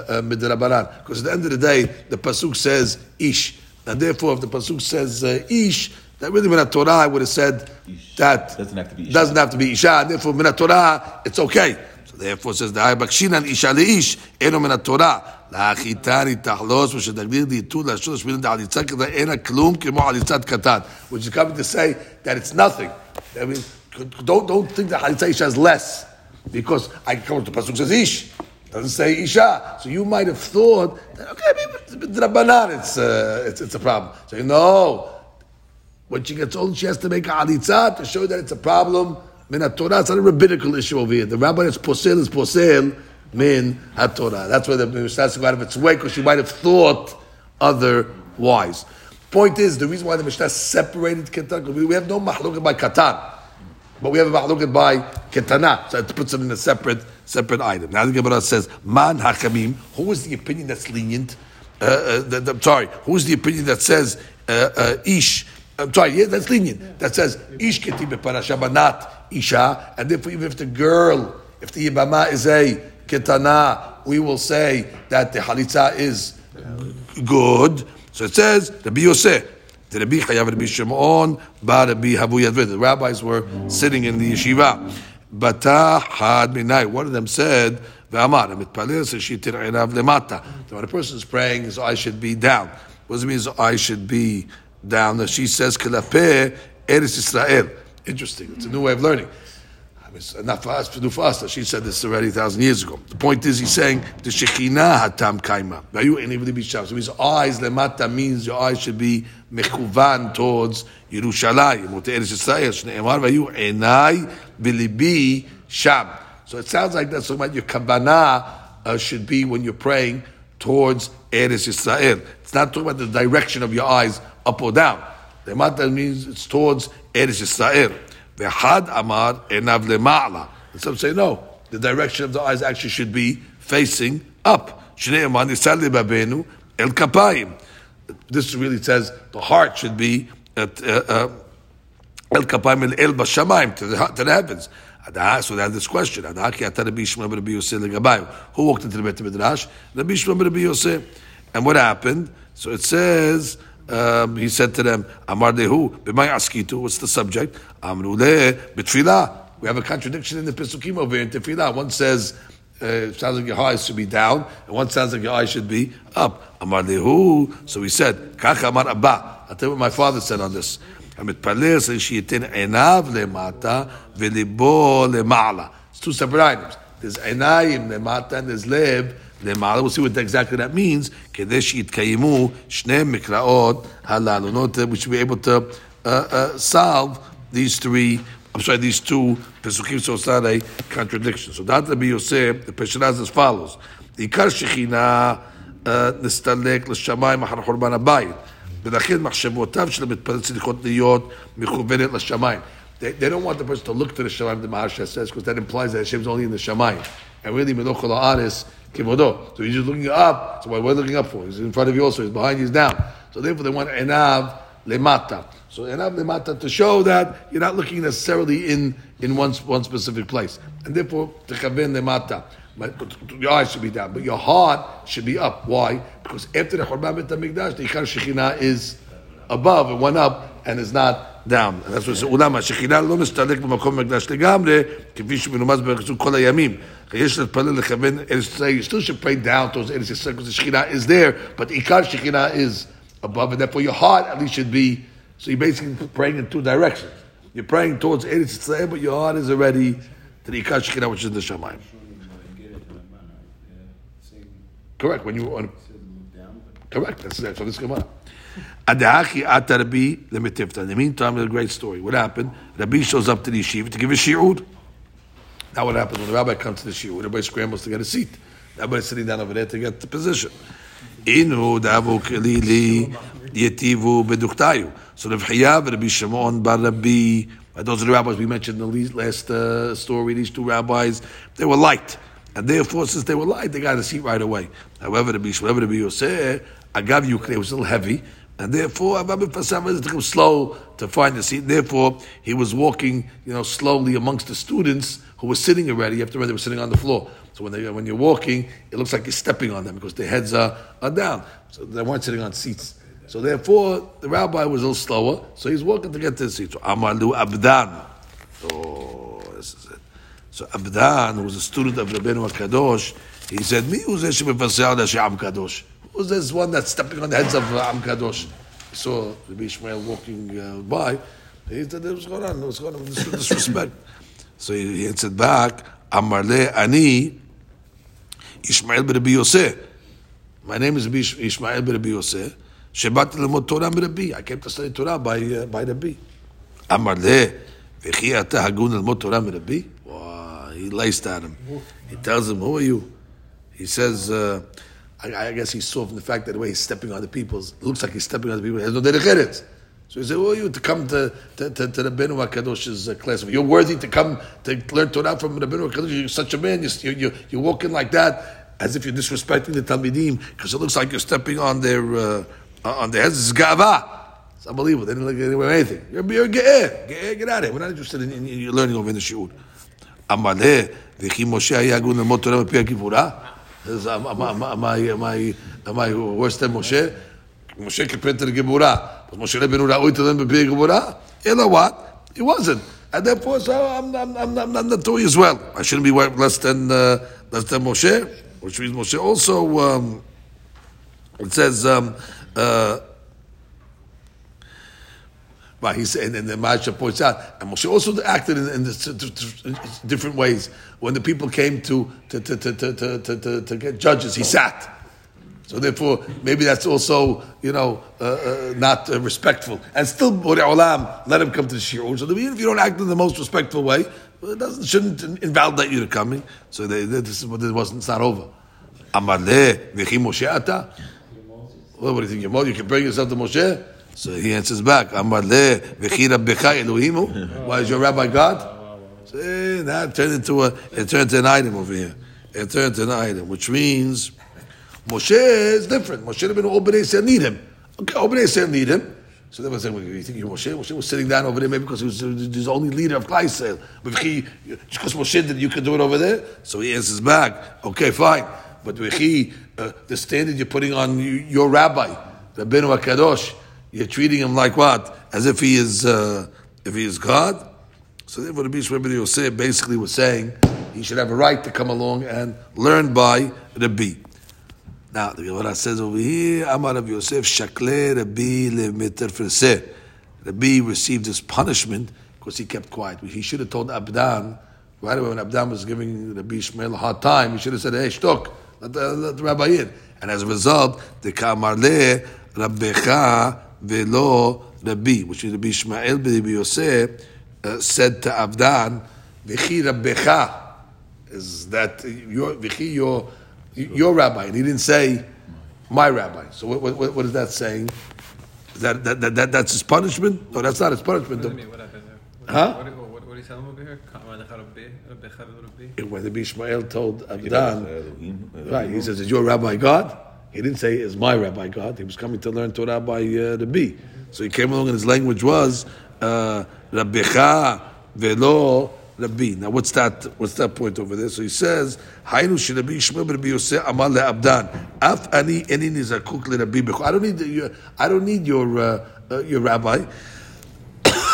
uh, midrabanan. Because at the end of the day, the pasuk says ish, and therefore, if the pasuk says uh, ish, that really when Torah I would have said that Doesn't have to be isha. doesn't have to be isha. And therefore, min Torah it's okay. So therefore, it says the bakshinan isha leish eno min Torah. Which is coming to say that it's nothing. I mean, don't, don't think that Halitza is less. Because I come to Pasuk says Ish. Doesn't say Isha. So you might have thought, that, okay, maybe it's it's, uh, it's, it's a problem. So you know, when she gets old, she has to make a Halitza to show that it's a problem. I mean, Torah, it's not a rabbinical issue over here. The rabbi is posel is posel min haTorah. That's why the Mishnah is out of its way because she might have thought otherwise. Point is, the reason why the Mishnah separated Ketan, because we have no mahloket by Katan, but we have a mahloket by Ketana, so it puts it in a separate separate item. Now the Gemara says, Man Hakamim, who is the opinion that's lenient? Uh, uh, the, the, sorry, who's the opinion that says uh, uh, Ish? I'm sorry, yeah, that's lenient. That says Ish keti beparasha, but not Isha. And therefore, even if the girl, if the Yibama is a Ketana, we will say that the Halitza is good. So it says, Rabbi Yosef, the Rabbi Chayav Rabbi Shimon, Ba Rabbi Havu Yadvid. The rabbis were sitting in the yeshiva. Bata had minai. One of them said, Ve'amar, mitpalel seshitir enav lemata. When a person is praying, his eyes should be down. What does it mean his eyes should be down? She says, Kelapeh Eretz Israel. Interesting. It's a new way of learning. It's not for us, for us. She said this already a thousand years ago. The point is, he's saying the Shekhinah hatam kaima. Vayu enivli bisham. So his eyes lemata means your eyes should be mekuvan towards Yerushalayim or to Eretz Yisrael. Shneimar enai bilibi sham. So it sounds like that's talking about your kavanah uh, should be when you're praying towards Eretz Yisrael. It's not talking about the direction of your eyes up or down. Lemata means it's towards Eretz Yisrael. V'had amar enav lema'ala. And some say no. The direction of the eyes actually should be facing up. Shnei amar nisal lebabenu el kapayim. This really says the heart should be at uh, uh, el kapayim el el bashamayim to the to the heavens. So they had this question. Who walked into the Beit Midrash? Rabbi Yishmael Rabbi Yosef. And what happened? So it says. Um, he said to them, Amar dehu, b'may askitu, what's the subject? Amru le, b'tfilah. We have a contradiction in the Pesukim over here in Tefillah. One says, uh, it sounds like your eyes should be down, and one sounds like your eyes should be up. Amar dehu. So he said, Kach amar abba. I'll tell you what my father said on this. המתפלל צריך שייתן עיניו למטה וליבו למעלה. It's two separate items. There's עיניים למטה and there's לב למעלה. We'll see what exactly that means. כדי שיתקיימו שני מקראות הללו. Note that we should be able to uh, uh, solve these three, I'm sorry, these two פסוקים, so it's not a contradiction. So that Rabbi Yosef, the Pesha is as follows. עיקר שכינה נסתלק לשמיים אחר חורבן הבית. ולכן מחשבותיו של המתפלל צריכות להיות מכוונת לשמיים. They, they don't want the person to look to the Shamayim, the Maharsha says, because that implies that Hashem's only in the Shamayim. And really, Menoch Aris, Kivodo. So he's just looking up. So what we're looking up for? He's in front of you also, he's behind you, he's down. So therefore, they want Enav Lemata. So Enav Lemata to show that you're not looking necessarily in, in one, one specific place. And therefore, Techaven Lemata. But but your eyes should be down, but your heart should be up. Why? Because after the Churban Bet HaMikdash, the Ikar Shekhinah is above and went up and is not down. And that's what it says, אולם השכינה לא מסתלק במקום המקדש לגמרי, כפי שמנומס בחיסון כל הימים. יש להתפלל לכוון ארץ ישראל, you still should pray down towards ארץ ישראל, because the Shekhinah is there, but עיקר Shekhinah is above, and therefore your heart at least should be, so you're basically praying in two directions. You're praying towards Eretz Yisrael, but your heart is already to the Shekhinah, which is the Shamayim. Correct, when you on Correct, that's, that's what it's Gemara. Adahaki ata Rabbi lemetifta. In the meantime, a great story. What happened? Rabbi shows up to the yeshiva to give a shiur. Now what happens when the rabbi comes to the shiur? Everybody scrambles to get a seat. Everybody's sitting down over there to get the position. Inu davu kelili yetivu beduktayu. So Rav Chayav, Rabbi Shimon, Bar Rabbi, those are the rabbis we mentioned in the last uh, story. These two rabbis, they were light, and therefore, since they were light, they got a seat right away. However, Rabbi Shimon, Rabbi Yosef, Agav Yukre was a little heavy, and therefore, reason, it took him slow to find the seat. Therefore, he was walking, you know, slowly amongst the students who were sitting already. After they were sitting on the floor. So when they, when you're walking, it looks like you're stepping on them because their heads are, are down. So they weren't sitting on seats. So therefore, the rabbi was a little slower. So he's walking to get to the seat. So Amalu Abdan. Oh, this is it. So Abdan, who was a student of Rabbeinu HaKadosh, he said, Mi who's this one that's stepping on the heads of uh, Am Kadosh? Saw Rabbi Ishmael walking uh, by. He said, what's going on? What's going on this disrespect? so he, he answered back, Amarle Ani Ishmael Rabbi Yosef. My name is Ishmael Rabbi Yosef. Shabbat lemot Torah Rabbi. I came to study Torah by uh, by Rabbi. Amar le v'chi ata hagun lemot Torah Rabbi. Wow, he laced at him. He tells him, "Who are you?" He says. Uh, I, I, guess he saw from the fact that the way he's stepping on the people it looks like he's stepping on the people. He has no derecheret. So he said, "Who are you to come to to, to, to Rabbeinu Hakadosh's uh, class? You're worthy to come to learn Torah from Rabbeinu Hakadosh. You're such a man. You're, you're, you're walking like that, as if you're disrespecting the Talmidim, because it looks like you're stepping on their uh, on the heads is gava. It's unbelievable. They didn't look anywhere anything. You're, you're ge'eh. Ge'eh, get out of here. We're not interested in, in, in learning over in the shiur. Amaleh, וכי משה היה הגון ללמוד תורה מפי הגבורה? Am I worse than Moshe? Moshe compared to the Gemara. Was Moshe Rabbeinu ראוי to learn מפי הגבורה? know what? He wasn't. And therefore, so I'm, I'm, I'm, I'm, I'm not doing as well. I shouldn't be less than, uh, less than Moshe, which means Moshe also, um, it says, um, uh, but he said, and the Maharsha points out, and Moshe also acted in, in, this, in, different ways. When the people came to to, to, to, to, to, get judges, he sat. So therefore, maybe that's also, you know, uh, uh, not uh, respectful. And still, Borei Olam, let him come to the shiur. So even if you don't act in the most respectful way, it doesn't, shouldn't invalidate you to coming. So they, this, is, what this wasn't, it's not over. Amar le, Moshe ata. Well, what do you think? Mother, you can bring yourself to Moshe? So he answers back, Amar le v'chira becha Elohimu. Why is your rabbi God? See, that turned into a, it turned into an item over here. It turned into an item, which means Moshe is different. Moshe have been all Bnei Yisrael need him. Okay, all Bnei Yisrael need him. So they were saying, well, you think you're Moshe? Moshe was sitting down over there maybe because he was the only leader of Klal Yisrael. But because Moshe did, you can do it over there? So he answers back, okay, fine. But uh, the standard you're putting on your rabbi, the Rabbeinu HaKadosh, you're treating him like what? As if he is, uh, if he is God? So therefore the Bishop Rabbi Yosef basically was saying he should have a right to come along and learn by Rabbi. Now, the Gemara says over here, Amar Rabbi Yosef, Shakle Rabbi le'meter Rabbi received his punishment because he kept quiet. He should have told Abdan, right away when Abdan was giving Rabbi Ishmael a hard time, he should have said, hey, shtok, let the, let the rabbi in. And as a result, the Kamarle Rabbecha Velo Rabbi, which is Rabbi Ishmael Rabbi Yosef, uh, said to Avdan, V'chi Rabbecha, is that your, V'chi your, your rabbi. And he didn't say, my rabbi. So what, what, what is that saying? Is that, that, that, that, that's his punishment? No, that's not his punishment. What do you mean? What happened there? Huh? What, what, what, what are you telling over here? When the Ishmael told Abdan, right, he says, Is your rabbi God? He didn't say, Is my rabbi God? He was coming to learn Torah by uh, Rabbi. So he came along and his language was uh, Rabbecha velo Rabbi. Now what's that? What's that point over there? So he says, "Haynu shirabi Ishmael Rabbi Yosef amal le'abdan af ani eni nizakuk le'Rabbi I don't need your I don't need your uh, uh, your rabbi.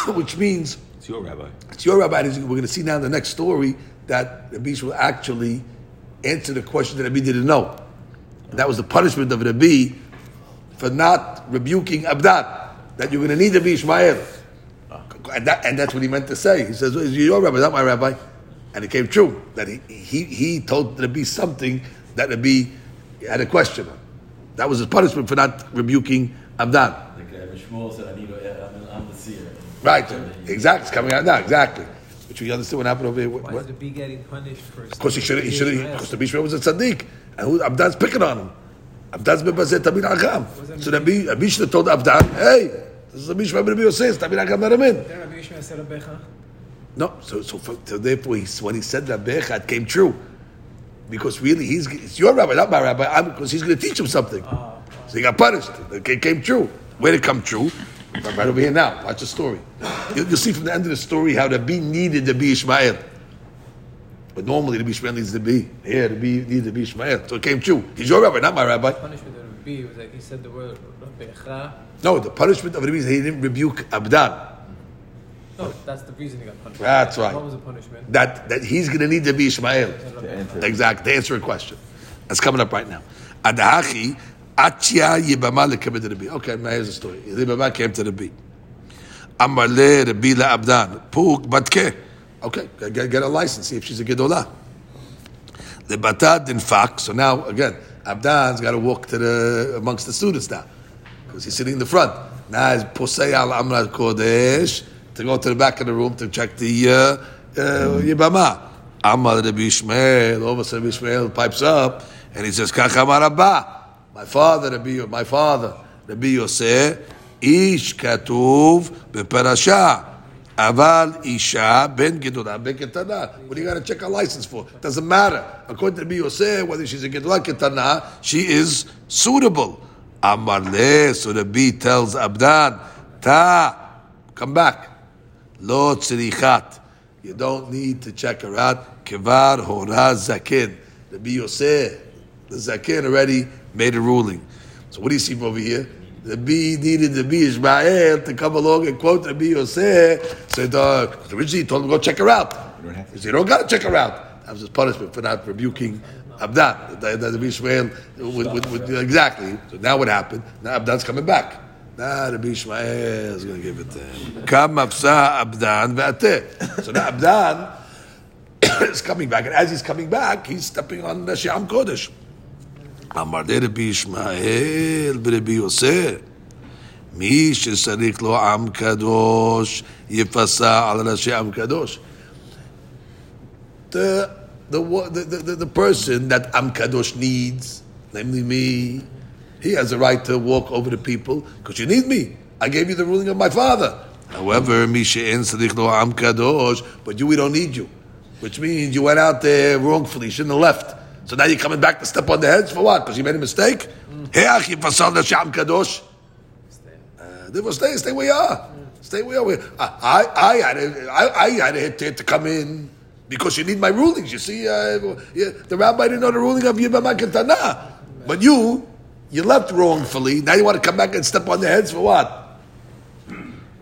which means It's your rabbi. it's your rabbi. We're going to see now in the next story that Rabbi will actually answer the question that Rabbi didn't know. That was the punishment of Rabbi for not rebuking Abdan. That you're going to need Rabbi Ishmael. And, that, and that's what he meant to say. He says, "Is your rabbi, not my rabbi?" And it came true that he he, he told Rabbi something that Rabbi had a question on. That was his punishment for not rebuking Abdan. Like uh, Shmuel said, I need to, I'm, I'm the seer. Right, exactly. It's coming out now, exactly. Which we understand what happened over here. Why is the bee getting punished for? Of course, he should. He should. Because the Bishra was a tzaddik, and who, Abdan's picking on him. Abdan's been bazet Tamir Acham. So the Rabbi should have told Abdan, "Hey, this is the Bishra Rabbi Yosef. Tamir Acham let him in." Then Rabbi Yishmael said Rabbecha. No, so so, for, so therefore, he, when he said Rabbecha, it came true, because really, he's it's your rabbi, not my rabbi, I'm, because he's going to teach him something. Ah, ah. So he got punished. It came, came true. Where did it come true? Right over here now. Watch the story. You'll, you'll see from the end of the story how the bee needed to be Ishmael. But normally the Ishmael needs to be here. The bee needed to be Ishmael. So it came true. He's your rabbi, not my rabbi. Punishment of Rabbi was like he said the word. No, the punishment of the is he didn't rebuke Abdan. No, that's the reason he got punished. That's right. What was the punishment? That that he's going to need to be Ishmael. Rabbecha. Exactly. To answer a question. That's coming up right now. Adahachi, Achia Yibama lekabed Rabbi. Okay, now here's the story. Yibama came to Rabbi. Amar le Rabbi la Abdan. Puk batke. Okay, get, get a license, see if she's a Gedolah. The Batad in fact. So now, again, Abdan's got to walk to the amongst the students now. Because he's sitting in the front. Now he's Posei al Amra Kodesh to go to the back of the room to check the uh, uh, Yibama. Amar Rabbi Ishmael, all of a sudden Ishmael pipes up and he says, Kachamar my father, Rabbi, my father, Rabbi Yosef, Ish Katuv Beparasha. Aval Isha Ben Gedolah Ben Ketana. What do you got to check a license for? Doesn't matter. According to Rabbi Yosef, whether she's a Gedolah Ketana, she is suitable. Amar Le, so Rabbi tells Abdan, Ta, come back. Lo tzrichat. You don't need to check her out. Kevar hora zakin. Rabbi Yosef, the zakin already made a ruling. So what do you see from over here? The bee needed the bee Ishmael to come along and quote Rabbi Yosef. Said, uh, originally he told him go check her out. You don't have to. He said, you don't got to check her out. That was his punishment for not rebuking Abdan. The, the, the Ishmael, would, would, would, exactly. So now what happened? Now Abdan's coming back. Now the Ishmael is going to give it to him. Kam mafsa Abdan ve'ateh. So now Abdan is coming back, and as he's coming back, he's stepping on the Sham Kodesh. אמר די רבי ישמעאל ברבי יוסף, מי שצריך לו עם קדוש, יפסע על ראשי עם קדוש. The, the, the, the, the person that Am Kadosh needs, namely me, he has a right to walk over the people because you need me. I gave you the ruling of my father. However, mi she'en tzarich lo am kadosh, but you, we don't need you. Which means you went out there wrongfully, you shouldn't have left. So now you're coming back to step on the heads for what? Because you made a mistake? Uh, stay, stay where you are. Stay where you are. I, I, I had had a hit there to come in because you need my rulings. You see, uh, the rabbi didn't know the ruling of Yibama Ketana. But you, you left wrongfully. Now you want to come back and step on the heads for what?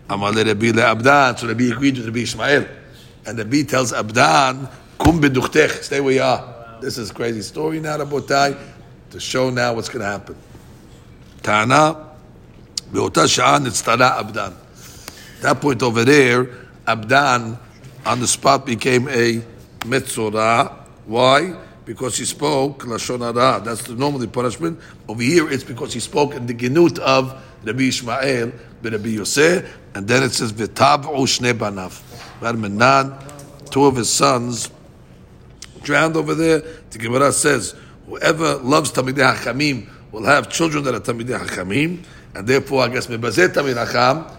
Amar le Rabbi Abdan. So Rabbi agreed with Rabbi Ishmael. And Rabbi tells Abdan, Kum stay where you are. This is a crazy story now, Rabotai, to show now what's going to happen. Tana, באותה שעה נצטרה Abdan. That point over there, Abdan on the spot became a Metzorah. Why? Because he spoke Lashon Hara. That's the normally punishment. Over here, it's because he spoke in the genut of Rabbi Ishmael, Rabbi Yosef, and then it says V'tab'u shnei banav. Menan, two of his sons, drowned over there. The Gemara says, whoever loves Tamidei Hachamim will have children that are Tamidei Hachamim, and therefore, I guess, Mebazet Tamid Hacham,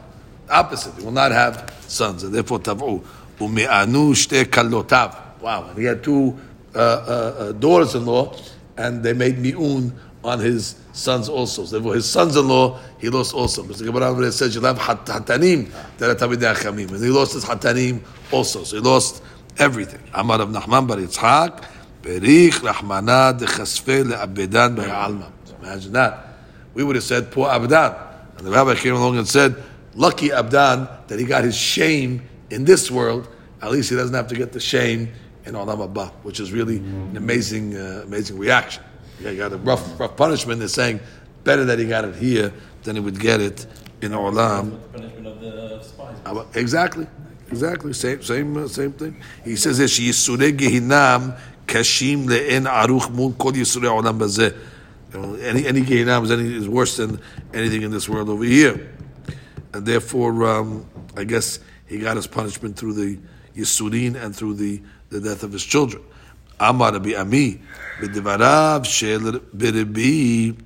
opposite, he will not have sons, and therefore, Tav'u. Ume'anu shte kalotav. Wow, and he had two uh, uh, uh, daughters-in-law, and they made mi'un on his sons also. So therefore, his sons-in-law, he lost also. Because the Gemara says, you'll have hat- hatanim that are Tamidei Hachamim, and he lost his hatanim also. So he lost everything. Amar of Nachman bar Yitzhak, Berich Rahmana de Chasfe le'abedan b'ha'alma. So imagine that. We would have said, poor Abdan. And the rabbi came along and said, lucky Abdan that he got his shame in this world. At least he doesn't have to get the shame in Olam Haba, which is really an amazing, uh, amazing reaction. Yeah, he got a rough, rough punishment. They're saying better that he got it here than he would get it in Olam. The punishment of the spies. Exactly, exactly. Same, same, uh, same thing. He says that Yisure Gehinam kashim le'en aruch mul kol Yisure olam bazeh. Any any Gehinam is any is worse than anything in this world over here, and therefore, um, I guess he got his punishment through the Yisurin and through the, the death of his children. Amar Rabbi Ami b'divarav shel b'rebi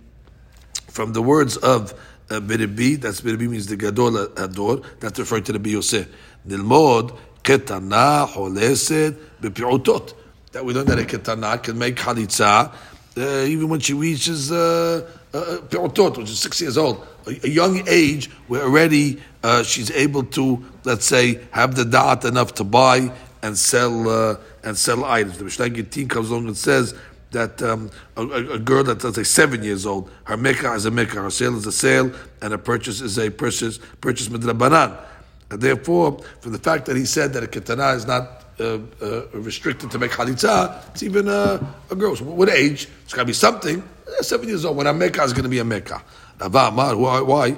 from the words of uh, that's Biribi means the Gadol Ador, that's referring to the Biyoseh. Nilmod, Ketana, Holesed, Bepi'utot. That we learn that a Ketana can make Chalitza uh, even when she reaches uh, uh, Pi'utot, which is six years old. A, a young age where already uh, she's able to, let's say, have the da'at enough to buy and sell uh, and sell items. The Mishnah Gittin comes along and says that um, a, a, girl that's let's say seven years old, her mekah is a mekah, her sale is a sale, and a purchase is a purchase purchase midrabanan. And therefore, from the fact that he said that a ketana is not uh, uh, restricted to make halitza, it's even uh, a girl. So what age? It's got to be something. Seven years old. When a mekah is going to be a mekah. Why? Why?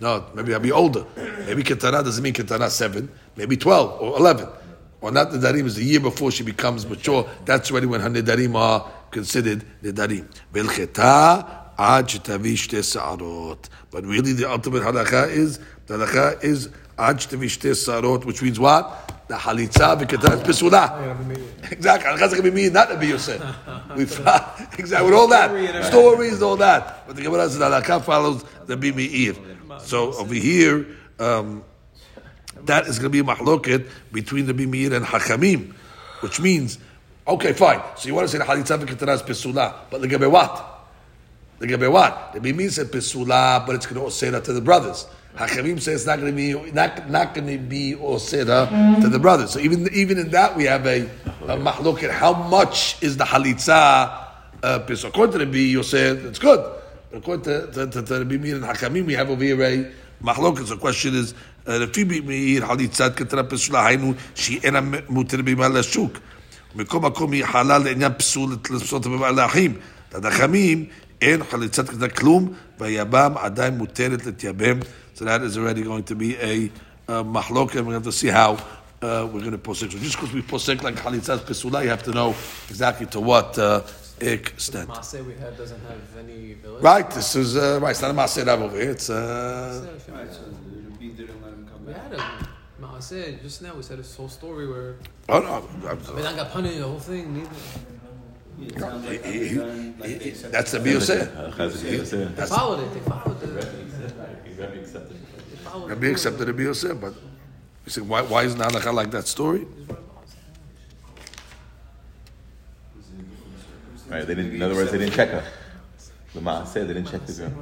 No, maybe I'll be older. Maybe ketana doesn't mean ketana seven. Maybe twelve or eleven. Or not the nedarim is the year before she becomes mature. That's already when her nedarim are considered nedarim. Velcheta ad shtavi shte sa'arot. But really, the ultimate halakha is the halakha is ad sa'arot, which means what? The halitza v'ketana is pesula. Exactly. Halakha is going to be me, not Nabi Yosef. We exactly with all that stories, all that. But the Gemara says halakha follows the Bimeir. So over here. Um, that is going to be a mahloket between the Bimir and Hakamim, which means, okay, fine. So you want to say the Halitza v'ketana is pesula, but the what? The what? The Bimir said pesula, but it's going to say that to the brothers. Hakamim says it's not going to be not, not going to be osera to the brothers. So even even in that we have a, a mahloket. How much is the halitza uh, pesula? According to Rabbi Yosef, it's good. According to, the to, and Hakamim, we have over here a mahloket. So the question is, לפי מאיר חליצת כתרה פסולה, היינו שהיא אינה מותרת במעל השוק. מכל מקום היא חלה לעניין פסול לפסולת במהלכים. לדחמים אין חליצת כתרה כלום, והיבם עדיין מותרת להתייבם. So that is already going to be a uh, מחלוקת, and we have to see how uh, we're going to posek. So just because we posek like חליצת פסולה, you have to know exactly to what uh, extent. Maaseh we have doesn't have any village. Right, this is, uh, right, it's not a Maaseh Rav over here, it's, uh, we had a Maaseh just now. We said this whole story where Oh no, I mean I got punished the whole thing. Neither. he, he, he, he, that's the Biyoseh. Rabbi They followed it. They followed the. accepted. They followed Rabbi accepted the Biyoseh, but you say why why isn't like that story? Right, they didn't, in other words, they didn't check her. The Ma said they didn't check the girl.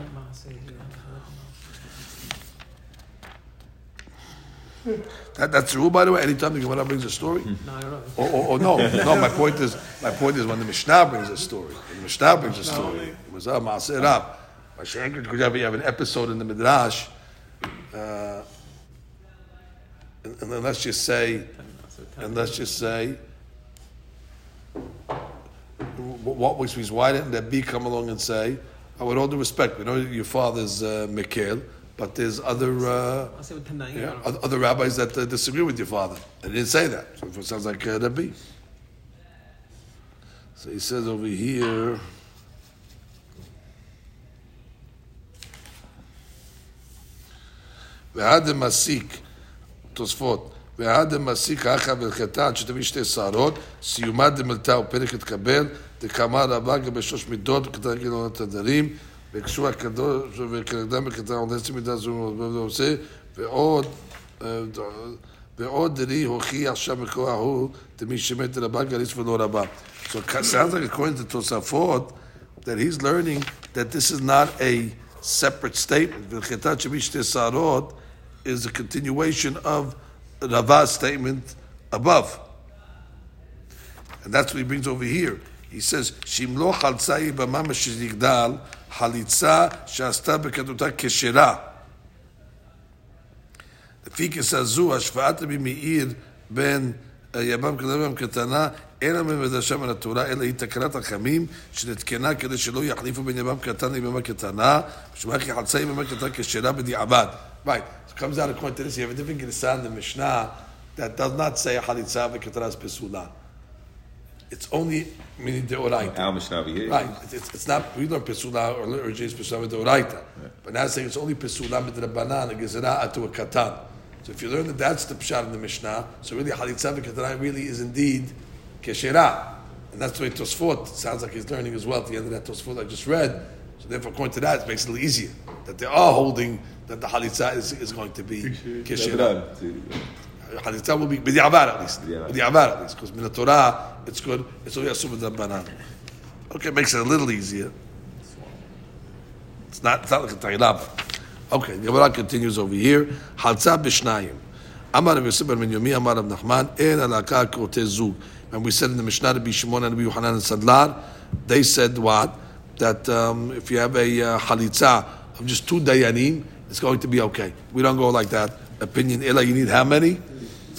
That, that's true, by the way. Anytime the Gemara brings a story, No, I don't know. or, or, or no, no. My point is, my point is when the Mishnah brings a story. When the Mishnah brings a story. It was a Maaseh Rav. Mashiach, because you have, you have an episode in the Midrash, uh, and, and then let's just say, and let's just say, what which means why didn't that B come along and say, oh, with all due respect, we know your father's uh, Mikhail, but there's other. Uh, I say with Tanaim. yeah, I don't know. other other rabbis that uh, disagree with your father. They didn't say that. So it sounds like uh, Rabbi. So he says over here. ועד המסיק, תוספות, ועד המסיק האחה והלכתה עד שתביא שתי שערות, סיומה דמלתה ופרק יתקבל, דקאמר רבה גם שלוש מידות, וכתב גילון התדרים, והקשו הקדוש, וכנגדם בכתב עונס מידה זו ועושה, ועוד, אה, ועוד דרי הוכיח שם מכוח הוא, דמי שמת רבה גליס ולא רבה. So it sounds like according to Tosafot, that he's learning that this is not a separate statement. V'chetat shemish sarot is a continuation of Rava's statement above. And that's what he brings over here. He says, "Shimlo chalza היא בממה שתגדל, חליצה שעשתה בכתותה כשרה. לפי כסה זו, השוואת רבי מאיר בין אה, יבם קטנה ויבם קטנה, אין המדרשה מן התורה, אלא היא תקנת החכמים, שנתקנה כדי שלא יחליפו בין יבם קטן ליבמה קטנה, ושמע כי חלצה יבמה קטנה כשרה בדיעבד. Right, so comes out to this, you have a different Gilsa in the Mishnah that does not say Halitza v'ketana is pesula. It's only meaning deoraita. Al here. Right, it's, it's, it's not, we learn pesula or James pesula deoraita. But now saying it's only pesula midrabanan, a gezerah to a katan. So if you learn that that's the pshat in the Mishnah, so really Halitza v'ketana really is indeed keshera. And that's the way Tosfot sounds like he's learning as well at the end of that Tosfot I just read. So therefore, according to that, it makes it a little easier. That they are holding that the Halitza is, is going to be keshera. Halitza will be b'di'avar at least. B'di'avar. At least. Because in the Torah, it's good. It's only assumed the banan. Okay, makes it a little easier. It's not, it's not like a ta'ilah. Okay, the Gemara continues over here. Halza b'shnayim. Amar Rav Yosef ben Yomi, Amar Rav Nachman, en alaka kote zug. And we said in the Mishnah, Rabbi Shimon and Rabbi Yohanan and Sandlar, they said what? That um, if you have a uh, halitza of just two dayanim, it's going to be okay. We don't go like that. Opinion, illa, you need how many?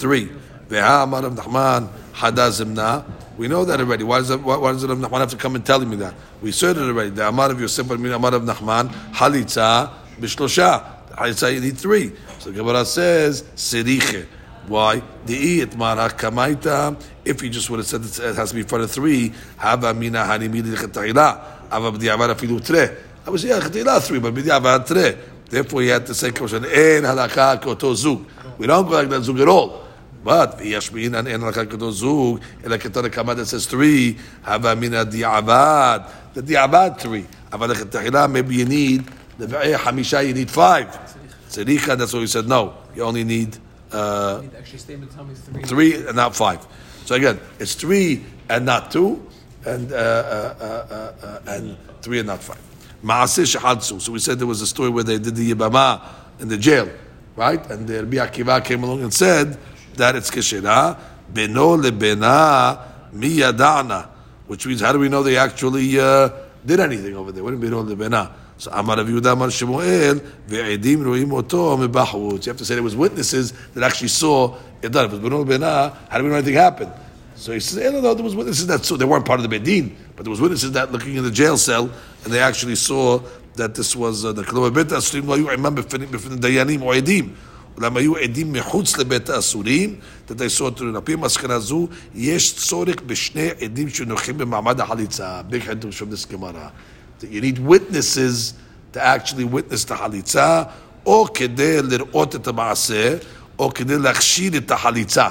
Three. Rav Nachman, hada zimna. We know that already. Why does, it, why, why does Rav Nachman have to come and tell me that? We said it already. The Amar of Yosef ben Amar of Nachman, halitza b'shlosha. The halitza you need three. So Gemara says, seriche. Why? If you just would have said it has to be in front of three, hava mina hanimi lichetayla. Hava b'diavad afilu tre. I was yeah, chetayla three, but b'diavad tre. Therefore, he had to say kosher. En halakha koto zug. We don't go like that zug at all. But v'yashmin and en halakha koto zug. Ela ketana kama that says three. Hava mina diavad. The diavad three. Hava lichetayla. Maybe you need the ve'eh hamisha. You need five. Tzericha. That's what we said. No, you only need. Uh, three. and not five. So again, it's three and not two, and uh, uh, uh, uh, and three and not five. Maaseh shehadsu. So we said there was a story where they did the yibama in the jail, right? And the Rabbi Akiva came along and said that it's kishera beno lebena miyadana, which means how do we know they actually uh, did anything over there? What do you beno lebena? So Amar Rav Yehuda Amar Shmuel ve'edim roim oto mebahut. You have to say there was witnesses that actually saw it done. If it beno lebena, how do we know anything happened? So he says, eh, no, no, there was witnesses that saw. They weren't part of the bedin, but there was witnesses that looking in the jail cell and they actually saw that this was uh, the Kalama Beta remember from the Dayanim or Edim. דיינים או עדים. אולם היו עדים מחוץ לבית האסורים, that they saw to על פי מסקנה זו, יש צורך בשני עדים שנוחים במעמד החליצה. Big חידוש from this Gemara. That you need witnesses to actually witness the חליצה, או כדי לראות את המעשה, או כדי להכשיר את החליצה.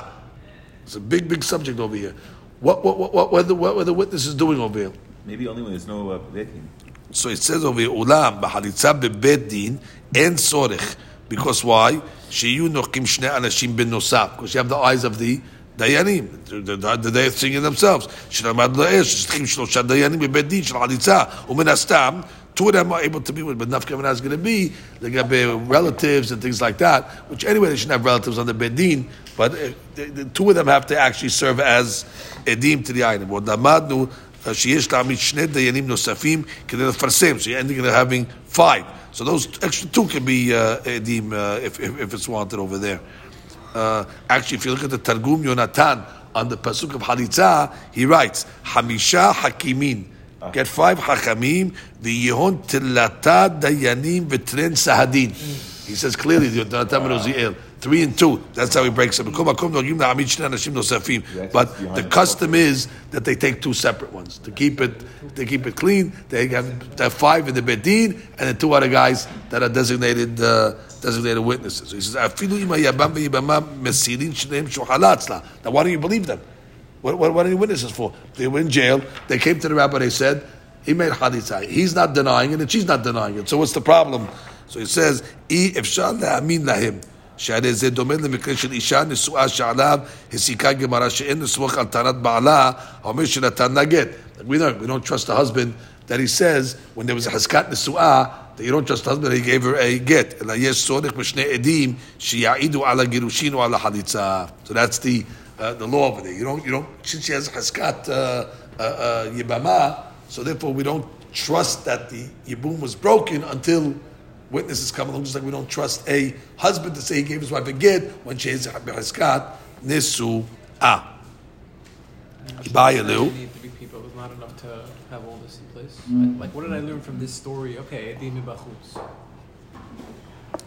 It's a big, big subject over here. What, what, what, what, were the, what were the witnesses doing over here? Maybe only when there's no uh, dating. So it says over here, אולם בחליצה בבית דין אין צורך. Because why? שיהיו נוחים שני אנשים בנוסף. Because you have the eyes of the דיינים. The, the, the, the singing themselves. שלמד לאש, שצריכים שלושה דיינים בבית דין של חליצה. ומן הסתם, two of them are able to be with, but nafka is going to be לגבי relatives and things like that, which anyway they shouldn't have relatives on the bedin, but uh, the, the two of them have to actually serve as edim to the item. sheyesh ta'amid shnei dayanim nosafim kedei lefarsim. So you're ending up having five. So those extra two can be uh, edim uh, if, if, if, it's wanted over there. Uh, actually, if you look at the Targum Yonatan on the pasuk of Halitza, he writes Hamisha Hakimin. Get five hakamim, the Yehon Tilata Dayanim Vitren Sahadin. He says clearly the Yonatan wow. Three and two. That's how he breaks them. But the custom is that they take two separate ones to keep it to keep it clean. They have, they have five in the bedin and the two other guys that are designated uh, designated witnesses. So he says, "Afilu ima yabam ve'yibama mesirin shneim shohalatzla." Now, why don't you believe them? What, what, what are you witnesses for? They were in jail. They came to the rabbi. They said he made hadithah. He's not denying it, and she's not denying it. So what's the problem? So he says, "I efshar le'amin lahim." שהרי זה דומה למקרה של אישה נשואה שעליו הסיקה גמרא שאין לסמוך על טענת בעלה האומר שנתן לה גט. We don't, we don't trust the husband that he says when there was a חזקת נשואה that you don't trust the husband that he gave her a get. אלא יש צורך בשני עדים שיעידו על הגירושין או על החליצה. So that's the uh, the law over there. You don't, you don't, since she has Haskat uh, uh, uh, Yibama, so therefore we don't trust that the Yibum was broken until witnesses come along, just like we don't trust a husband to say he gave his wife a get when she has Haskat Nisu Ah. To be people. It was not enough to have all this in place. Like, what did I learn from this story? Okay, Edim Bachutz.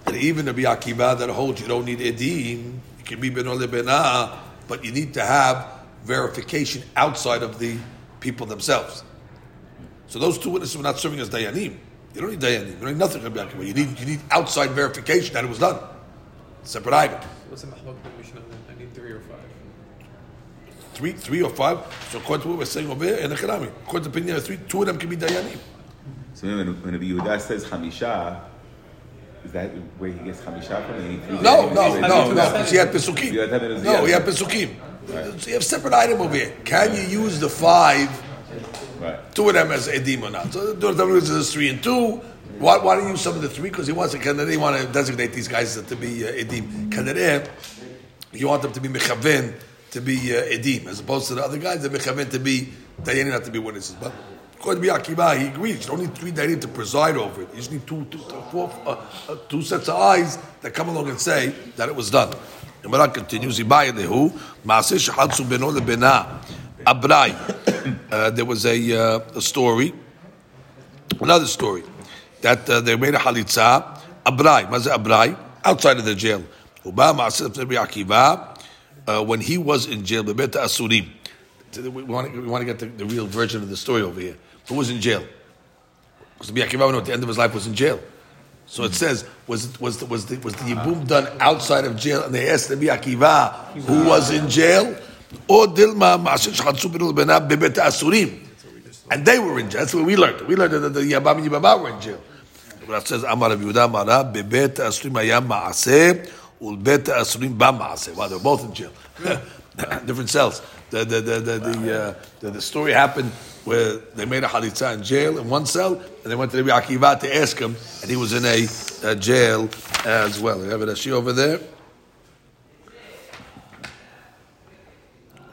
And even the Akiva that holds you don't need Edim, it can be Ben Benah, but you need to have verification outside of the people themselves. So those two witnesses were not serving as Dayanim. You don't need Dayanim. You don't need nothing Rabbi Akiva. You need, you need outside verification that it was done. Separate item. What's the Mahlok Mishnah? I need three or five. Three, three or five. So according to what we're saying over here in the Karami, according to the opinion of three, two of them can be Dayanim. So when, when Rabbi Yehuda says Hamisha, is that where he gets Hamisha from? And he threw No, no, no, he- no. Because you have Pesukim. You have to have it as- No, we yeah. have Pesukim. So you have separate item over here. Can you use the five, Right. two of them as Edim or not? So the other is three and two. Why, why don't you use some of the three? Because he wants to, Kanadeh, he want to designate these guys to be uh, Edim. Kanadeh, you want them to be Mechaven, to be uh, Edim, as opposed to the other guys, the Mechaven to be Dayanim, not to be witnesses. But according to Akiva, he agrees. You don't need three Dayanim to preside over it. You just need two, two, four, uh, uh, two sets of eyes that come along and say that it was done. And Barak continues, Ibaya Lehu, Maaseh Shahatsu Beno Lebena, Abrai. Uh, There was a, uh, a story, another story, that uh, they made a halitza, Abrai, Maze Abrai, outside of the jail. Uh, when he was in jail, Bebet Asurim. We want, to, we want to get the, the real version of the story over here. Who was in jail? Because Rabbi Akiva, at the end of his life was in jail. So it says, was it, was the, was the, was the yibum done outside of jail? And they asked Rabbi Akiva, who was in jail? Or Dilma Bebet Asurim. And they were in jail. That's what we learned. We learned that the Yabam and Yibama were in jail. It says, Amar Yehuda Mara, Bebet Asurim Hayam Ma'aseh, Ulbet Asurim Ba. Wow, they're both in jail. Different cells. The, the, the, the, the, uh, the, the story happened where they made a halitza in jail in one cell, and they went to Rabbi Akiva to ask him, and he was in a, uh jail as well. You have it, she over there?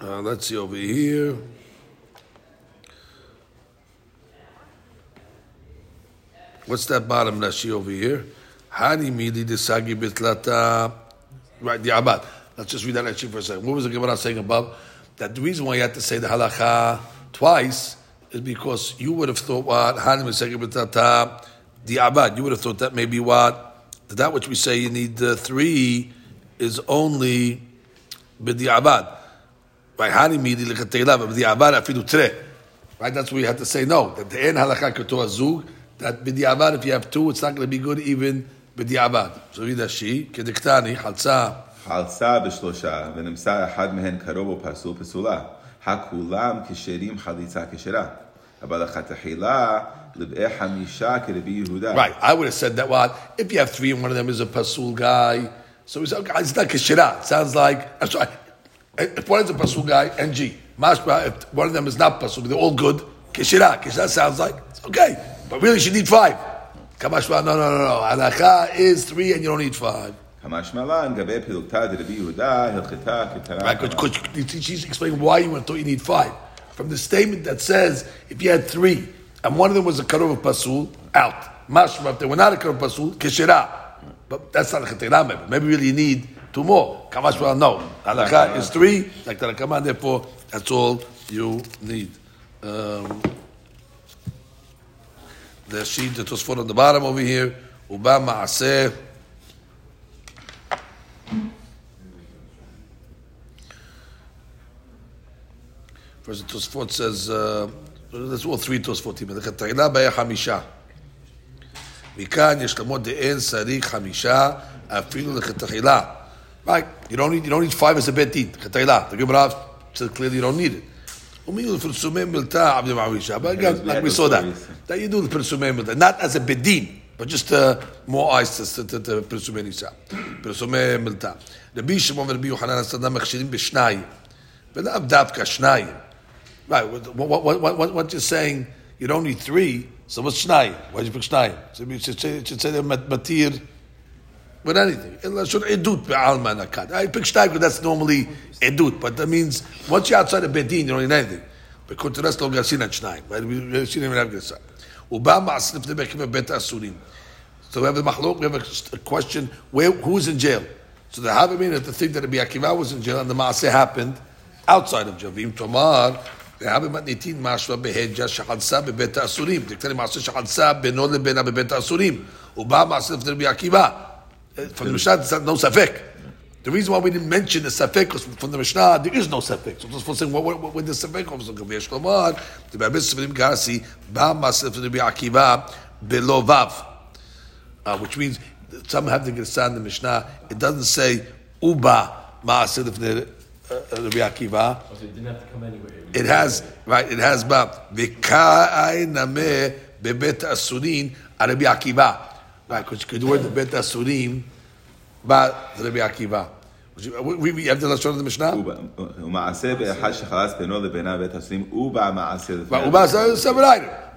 Uh, let's see over here. What's that bottom Rashi over here? Hani mili desagi bitlata. Right, the abad. Let's just read that Rashi for a second. What was the Gemara saying above? That the reason why you had to say the halacha twice is because you would have thought what hani desagi bitlata the abad. You would have thought that maybe what that, that which we say you need uh, three is only b'di abad. Right, hani mili lechateilah b'di abad afilu tre. Right, that's what we had to say. No, that the en halacha kato azug. That b'diavad, if you have two, it's not going to be good even b'diavad. So read Rashi, כדקטני, חלצה, חלצה בשלושה, ונמצא אחד מהן קרוב או פסול פסולה. הכולם כשרים חליצה כשרה. אבל לכתחילה, לבאי חמישה כרבי יהודה. Right, I would have said that what if you have three and one of them is a pasul guy. So we said, okay, it's not kishira. It sounds like I'm sorry. If one is a pasul guy ng mashba. Uh, if eh, one of them is not pasul, they're all good. Kishira, kishira sounds like it's okay, but really she need five. Kamashma, no, no, no, no. Halacha is three, and you don't need five. המשמלן, גבי פילוגתא דרבי יהודה, הלכתה כתרה. She's explaining why you thought you need five. From the statement that says, if you had three, and one of them was a karov of pasul, out. Mashma, if they were not a karov of pasul, kishira. But that's not a chetirah. Maybe really you need two more. Kamashma, no. Halakha is three, like the Rabbanan, therefore, that's all you need. Um, the sheet that was put on the bottom over here, Uba Ma'aseh. First, the Tosfot says, uh, that's all three Tosfotim. לכתחילה ביה חמישה. מכאן יש למות דאין צריך חמישה, אפילו לכתחילה. Right, you don't need, you don't need five as a beit din. לכתחילה. The Gemara says clearly you don't need it. ומי לפרסומי מלתא עבדי מעמישה. But again, like we saw that. That you do the פרסומי מלתא. Not as a beit din, but just uh, more eyes to, to, to פרסומי נישא. פרסומי מלתא. רבי שמעון ורבי יוחנן הסנדא מכשירים בשניים. ולאו דווקא שניים. Right. What, what, what, what, what, what you're saying, you don't need three. So what's shnai? Why did you pick shnai? So it should say, it should say they're mat- matir with anything. Edut be'alma nakat. I pick because that's normally edut, but that means once you're outside of bedin, you don't need anything. Because the rest lo gasin at shnayim. Right? We shouldn't even have gasa. Uba ma'asif nebekim bet asurim. So we have a machlok, we have a, question, where, who's in jail? So the have to think that Rabbi Akiva was in jail and the Maaseh happened outside of jail. Vim Tomar, the Havamim nitin mashva beheja shachadsa bebet asurim. Diktani Maaseh shachadsa beno lebena bebet asurim. Uba Maaseh of Rabbi Akiva. Uh, From the Mishnah, it's no safek. The reason why we didn't mention the safek was from the Mishnah, there is no safek. So just for saying, what, what, what, when the safek comes, so Gavish Lomar, the Rabbi Sivrim Gasi, Ba Maaseh of Rabbi Akiva, below Vav uh, which means some have the Girsa in the Mishnah. It doesn't say Uba Maaseh Lifnei uh, Rabbi Akiva. So it didn't have to come anyway. It has right. It has ba V'kai Nameh Bebet Asurin Rabbi Akiva. Right, because you could בא רבי עקיבא. הבדל לשון את המשנה? הוא מעשה באחד שחרס בינו לבינה בית הסורים, הוא בא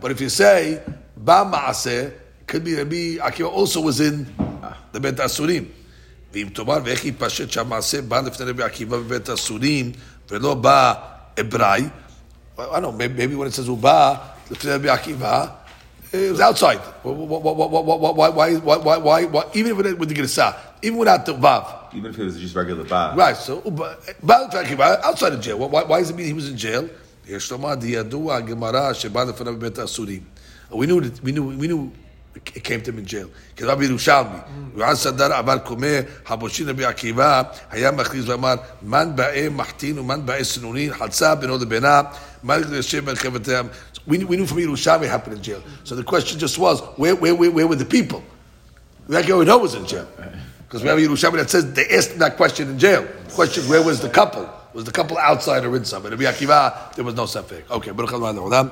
But if you say, בא מעשה, could be רבי Akiva also was in אה. the bet asurim. ואם תאמר, ואיך יפשט שהמעשה בא לפני רבי עקיבא בבית הסורים, ולא בא אבראי, אני לא יודע, אולי when הוא בא לפני רבי עקיבא, it was outside. Why, why, why, why, why, why, why, even with, with the Gersa, even without the Vav. Even if it was just regular ba. Right, so Uba- Baal Akiva outside of jail. Why, why does it mean he was in jail? יש לומר דידוע הגמרא שבא לפניו בבית האסורים. We knew that, we knew, we knew it came to him in jail. כי רבי ירושלמי, ועד סדר אבל קומה, הבושין רבי עקיבא, היה מכריז ואמר, מן באה מחטין ומן באה סנונין, חלצה בינו לבינה, מה יושב ברכבתם. we we knew from Yerushalmi happened in jail. So the question just was, where, where, where, where were the people? That guy we know was in jail. Because we have Yerushalmi that says they asked that question in jail. Question, where was the couple? Was the couple outside or inside? But Rabbi Akiva, there was no safek. Okay, Le'olam.